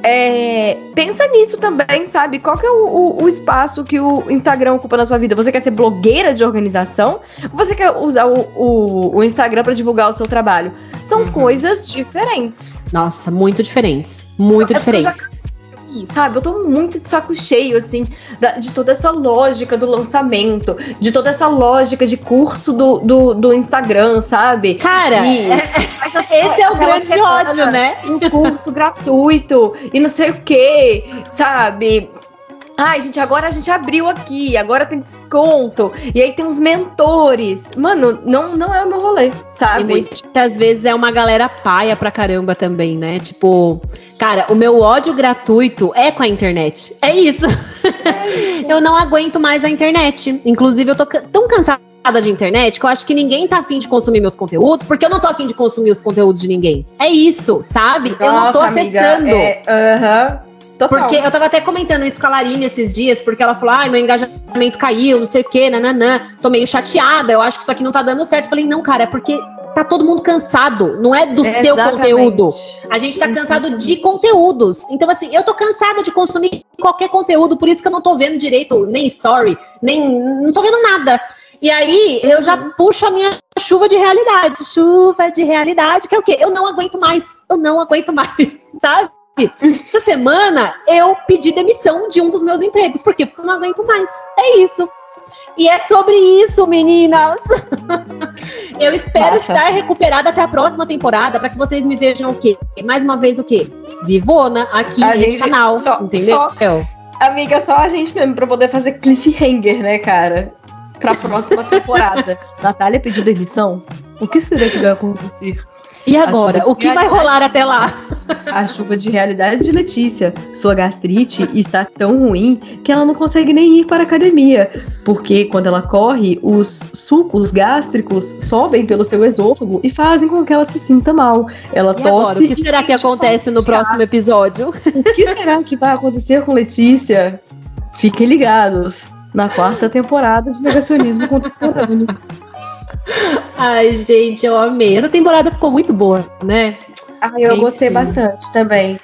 [SPEAKER 2] é, pensa nisso também, sabe? Qual que é o, o, o, espaço que o Instagram ocupa na sua vida? Você quer ser blogueira de organização? Ou você quer usar o, o Instagram para divulgar o seu trabalho? São uhum. coisas diferentes.
[SPEAKER 1] Nossa, muito diferentes. Muito é diferentes
[SPEAKER 2] sabe? Eu tô muito de saco cheio, assim, da, de toda essa lógica do lançamento, de toda essa lógica de curso do, do, do Instagram, sabe?
[SPEAKER 1] Cara, e, é, esse é o grande ódio, né?
[SPEAKER 2] Um curso gratuito e não sei o que, sabe? Ai, gente, agora a gente abriu aqui, agora tem desconto. E aí tem os mentores. Mano, não, não é o meu rolê, sabe? E
[SPEAKER 1] muitas vezes é uma galera paia pra caramba também, né? Tipo, cara, o meu ódio gratuito é com a internet. É isso. É eu não aguento mais a internet. Inclusive, eu tô tão cansada de internet que eu acho que ninguém tá afim de consumir meus conteúdos, porque eu não tô afim de consumir os conteúdos de ninguém. É isso, sabe? Nossa, eu não tô acessando.
[SPEAKER 2] Aham. É, uh -huh.
[SPEAKER 1] Total. Porque eu tava até comentando isso com a Larine esses dias, porque ela falou: ai, meu engajamento caiu, não sei o quê, nananã. Tô meio chateada, eu acho que isso aqui não tá dando certo. Eu falei, não, cara, é porque tá todo mundo cansado, não é do é seu conteúdo. A gente tá cansado de conteúdos. Então, assim, eu tô cansada de consumir qualquer conteúdo, por isso que eu não tô vendo direito nem story, nem. não tô vendo nada. E aí eu já puxo a minha chuva de realidade. Chuva de realidade, que é o quê? Eu não aguento mais. Eu não aguento mais, sabe? Essa semana eu pedi demissão de um dos meus empregos. Porque eu não aguento mais. É isso. E é sobre isso, meninas. eu espero Nossa. estar recuperada até a próxima temporada para que vocês me vejam o quê? Mais uma vez o quê? Vivona aqui a nesse gente, canal, só, entendeu?
[SPEAKER 2] Só, amiga, só a gente mesmo para poder fazer cliffhanger, né, cara? Para a próxima temporada. Natália pediu demissão? O que será que vai acontecer?
[SPEAKER 1] E agora? O que vai rolar até lá?
[SPEAKER 2] A chuva de realidade de Letícia. Sua gastrite está tão ruim que ela não consegue nem ir para a academia. Porque quando ela corre, os sucos gástricos sobem pelo seu esôfago e fazem com que ela se sinta mal. Ela e tosse. Agora,
[SPEAKER 1] o que será que acontece no próximo episódio?
[SPEAKER 2] O que será que vai acontecer com Letícia? Fiquem ligados na quarta temporada de Negacionismo Contemporâneo.
[SPEAKER 1] Ai, gente, eu amei. Essa temporada ficou muito boa, né?
[SPEAKER 2] Ah, eu Enfim. gostei bastante também.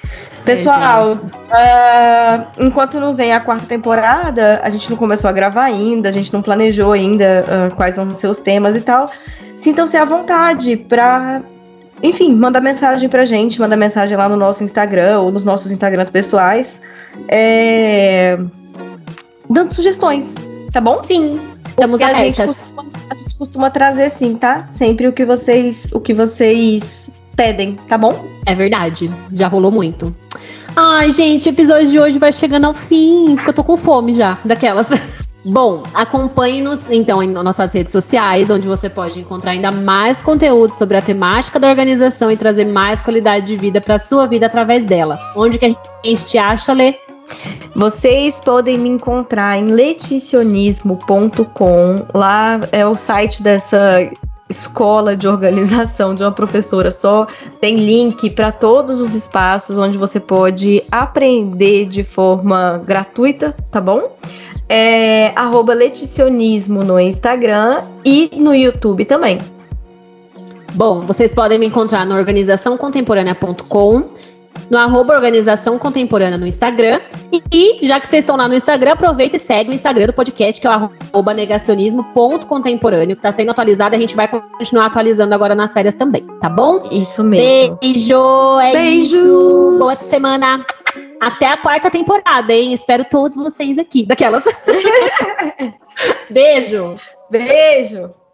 [SPEAKER 2] Pessoal, uh, enquanto não vem a quarta temporada, a gente não começou a gravar ainda, a gente não planejou ainda uh, quais vão ser os temas e tal. Sintam-se à vontade para, enfim, manda mensagem pra gente, manda mensagem lá no nosso Instagram ou nos nossos Instagrams pessoais, é, dando sugestões, tá bom?
[SPEAKER 1] Sim. Estamos.
[SPEAKER 2] A gente, costuma, a gente costuma trazer sim, tá? Sempre o que vocês, o que vocês pedem, tá bom?
[SPEAKER 1] É verdade. Já rolou muito. Ai, gente, o episódio de hoje vai chegando ao fim, porque eu tô com fome já, daquelas. Bom, acompanhe-nos então em nossas redes sociais, onde você pode encontrar ainda mais conteúdo sobre a temática da organização e trazer mais qualidade de vida para sua vida através dela. Onde que a gente te acha, Lê?
[SPEAKER 2] Vocês podem me encontrar em leticionismo.com. Lá é o site dessa escola de organização de uma professora só. Tem link para todos os espaços onde você pode aprender de forma gratuita, tá bom? É leticionismo no Instagram e no YouTube também.
[SPEAKER 1] Bom, vocês podem me encontrar no organizaçãocontemporânea.com no arroba Organização Contemporânea no Instagram. E, já que vocês estão lá no Instagram, aproveita e segue o Instagram do podcast, que é o arroba negacionismo.contemporâneo, que está sendo atualizado. A gente vai continuar atualizando agora nas férias também, tá bom?
[SPEAKER 2] Isso mesmo.
[SPEAKER 1] Beijo! É Beijos! Isso. Boa semana! Até a quarta temporada, hein? Espero todos vocês aqui. Daquelas. Beijo!
[SPEAKER 2] Beijo!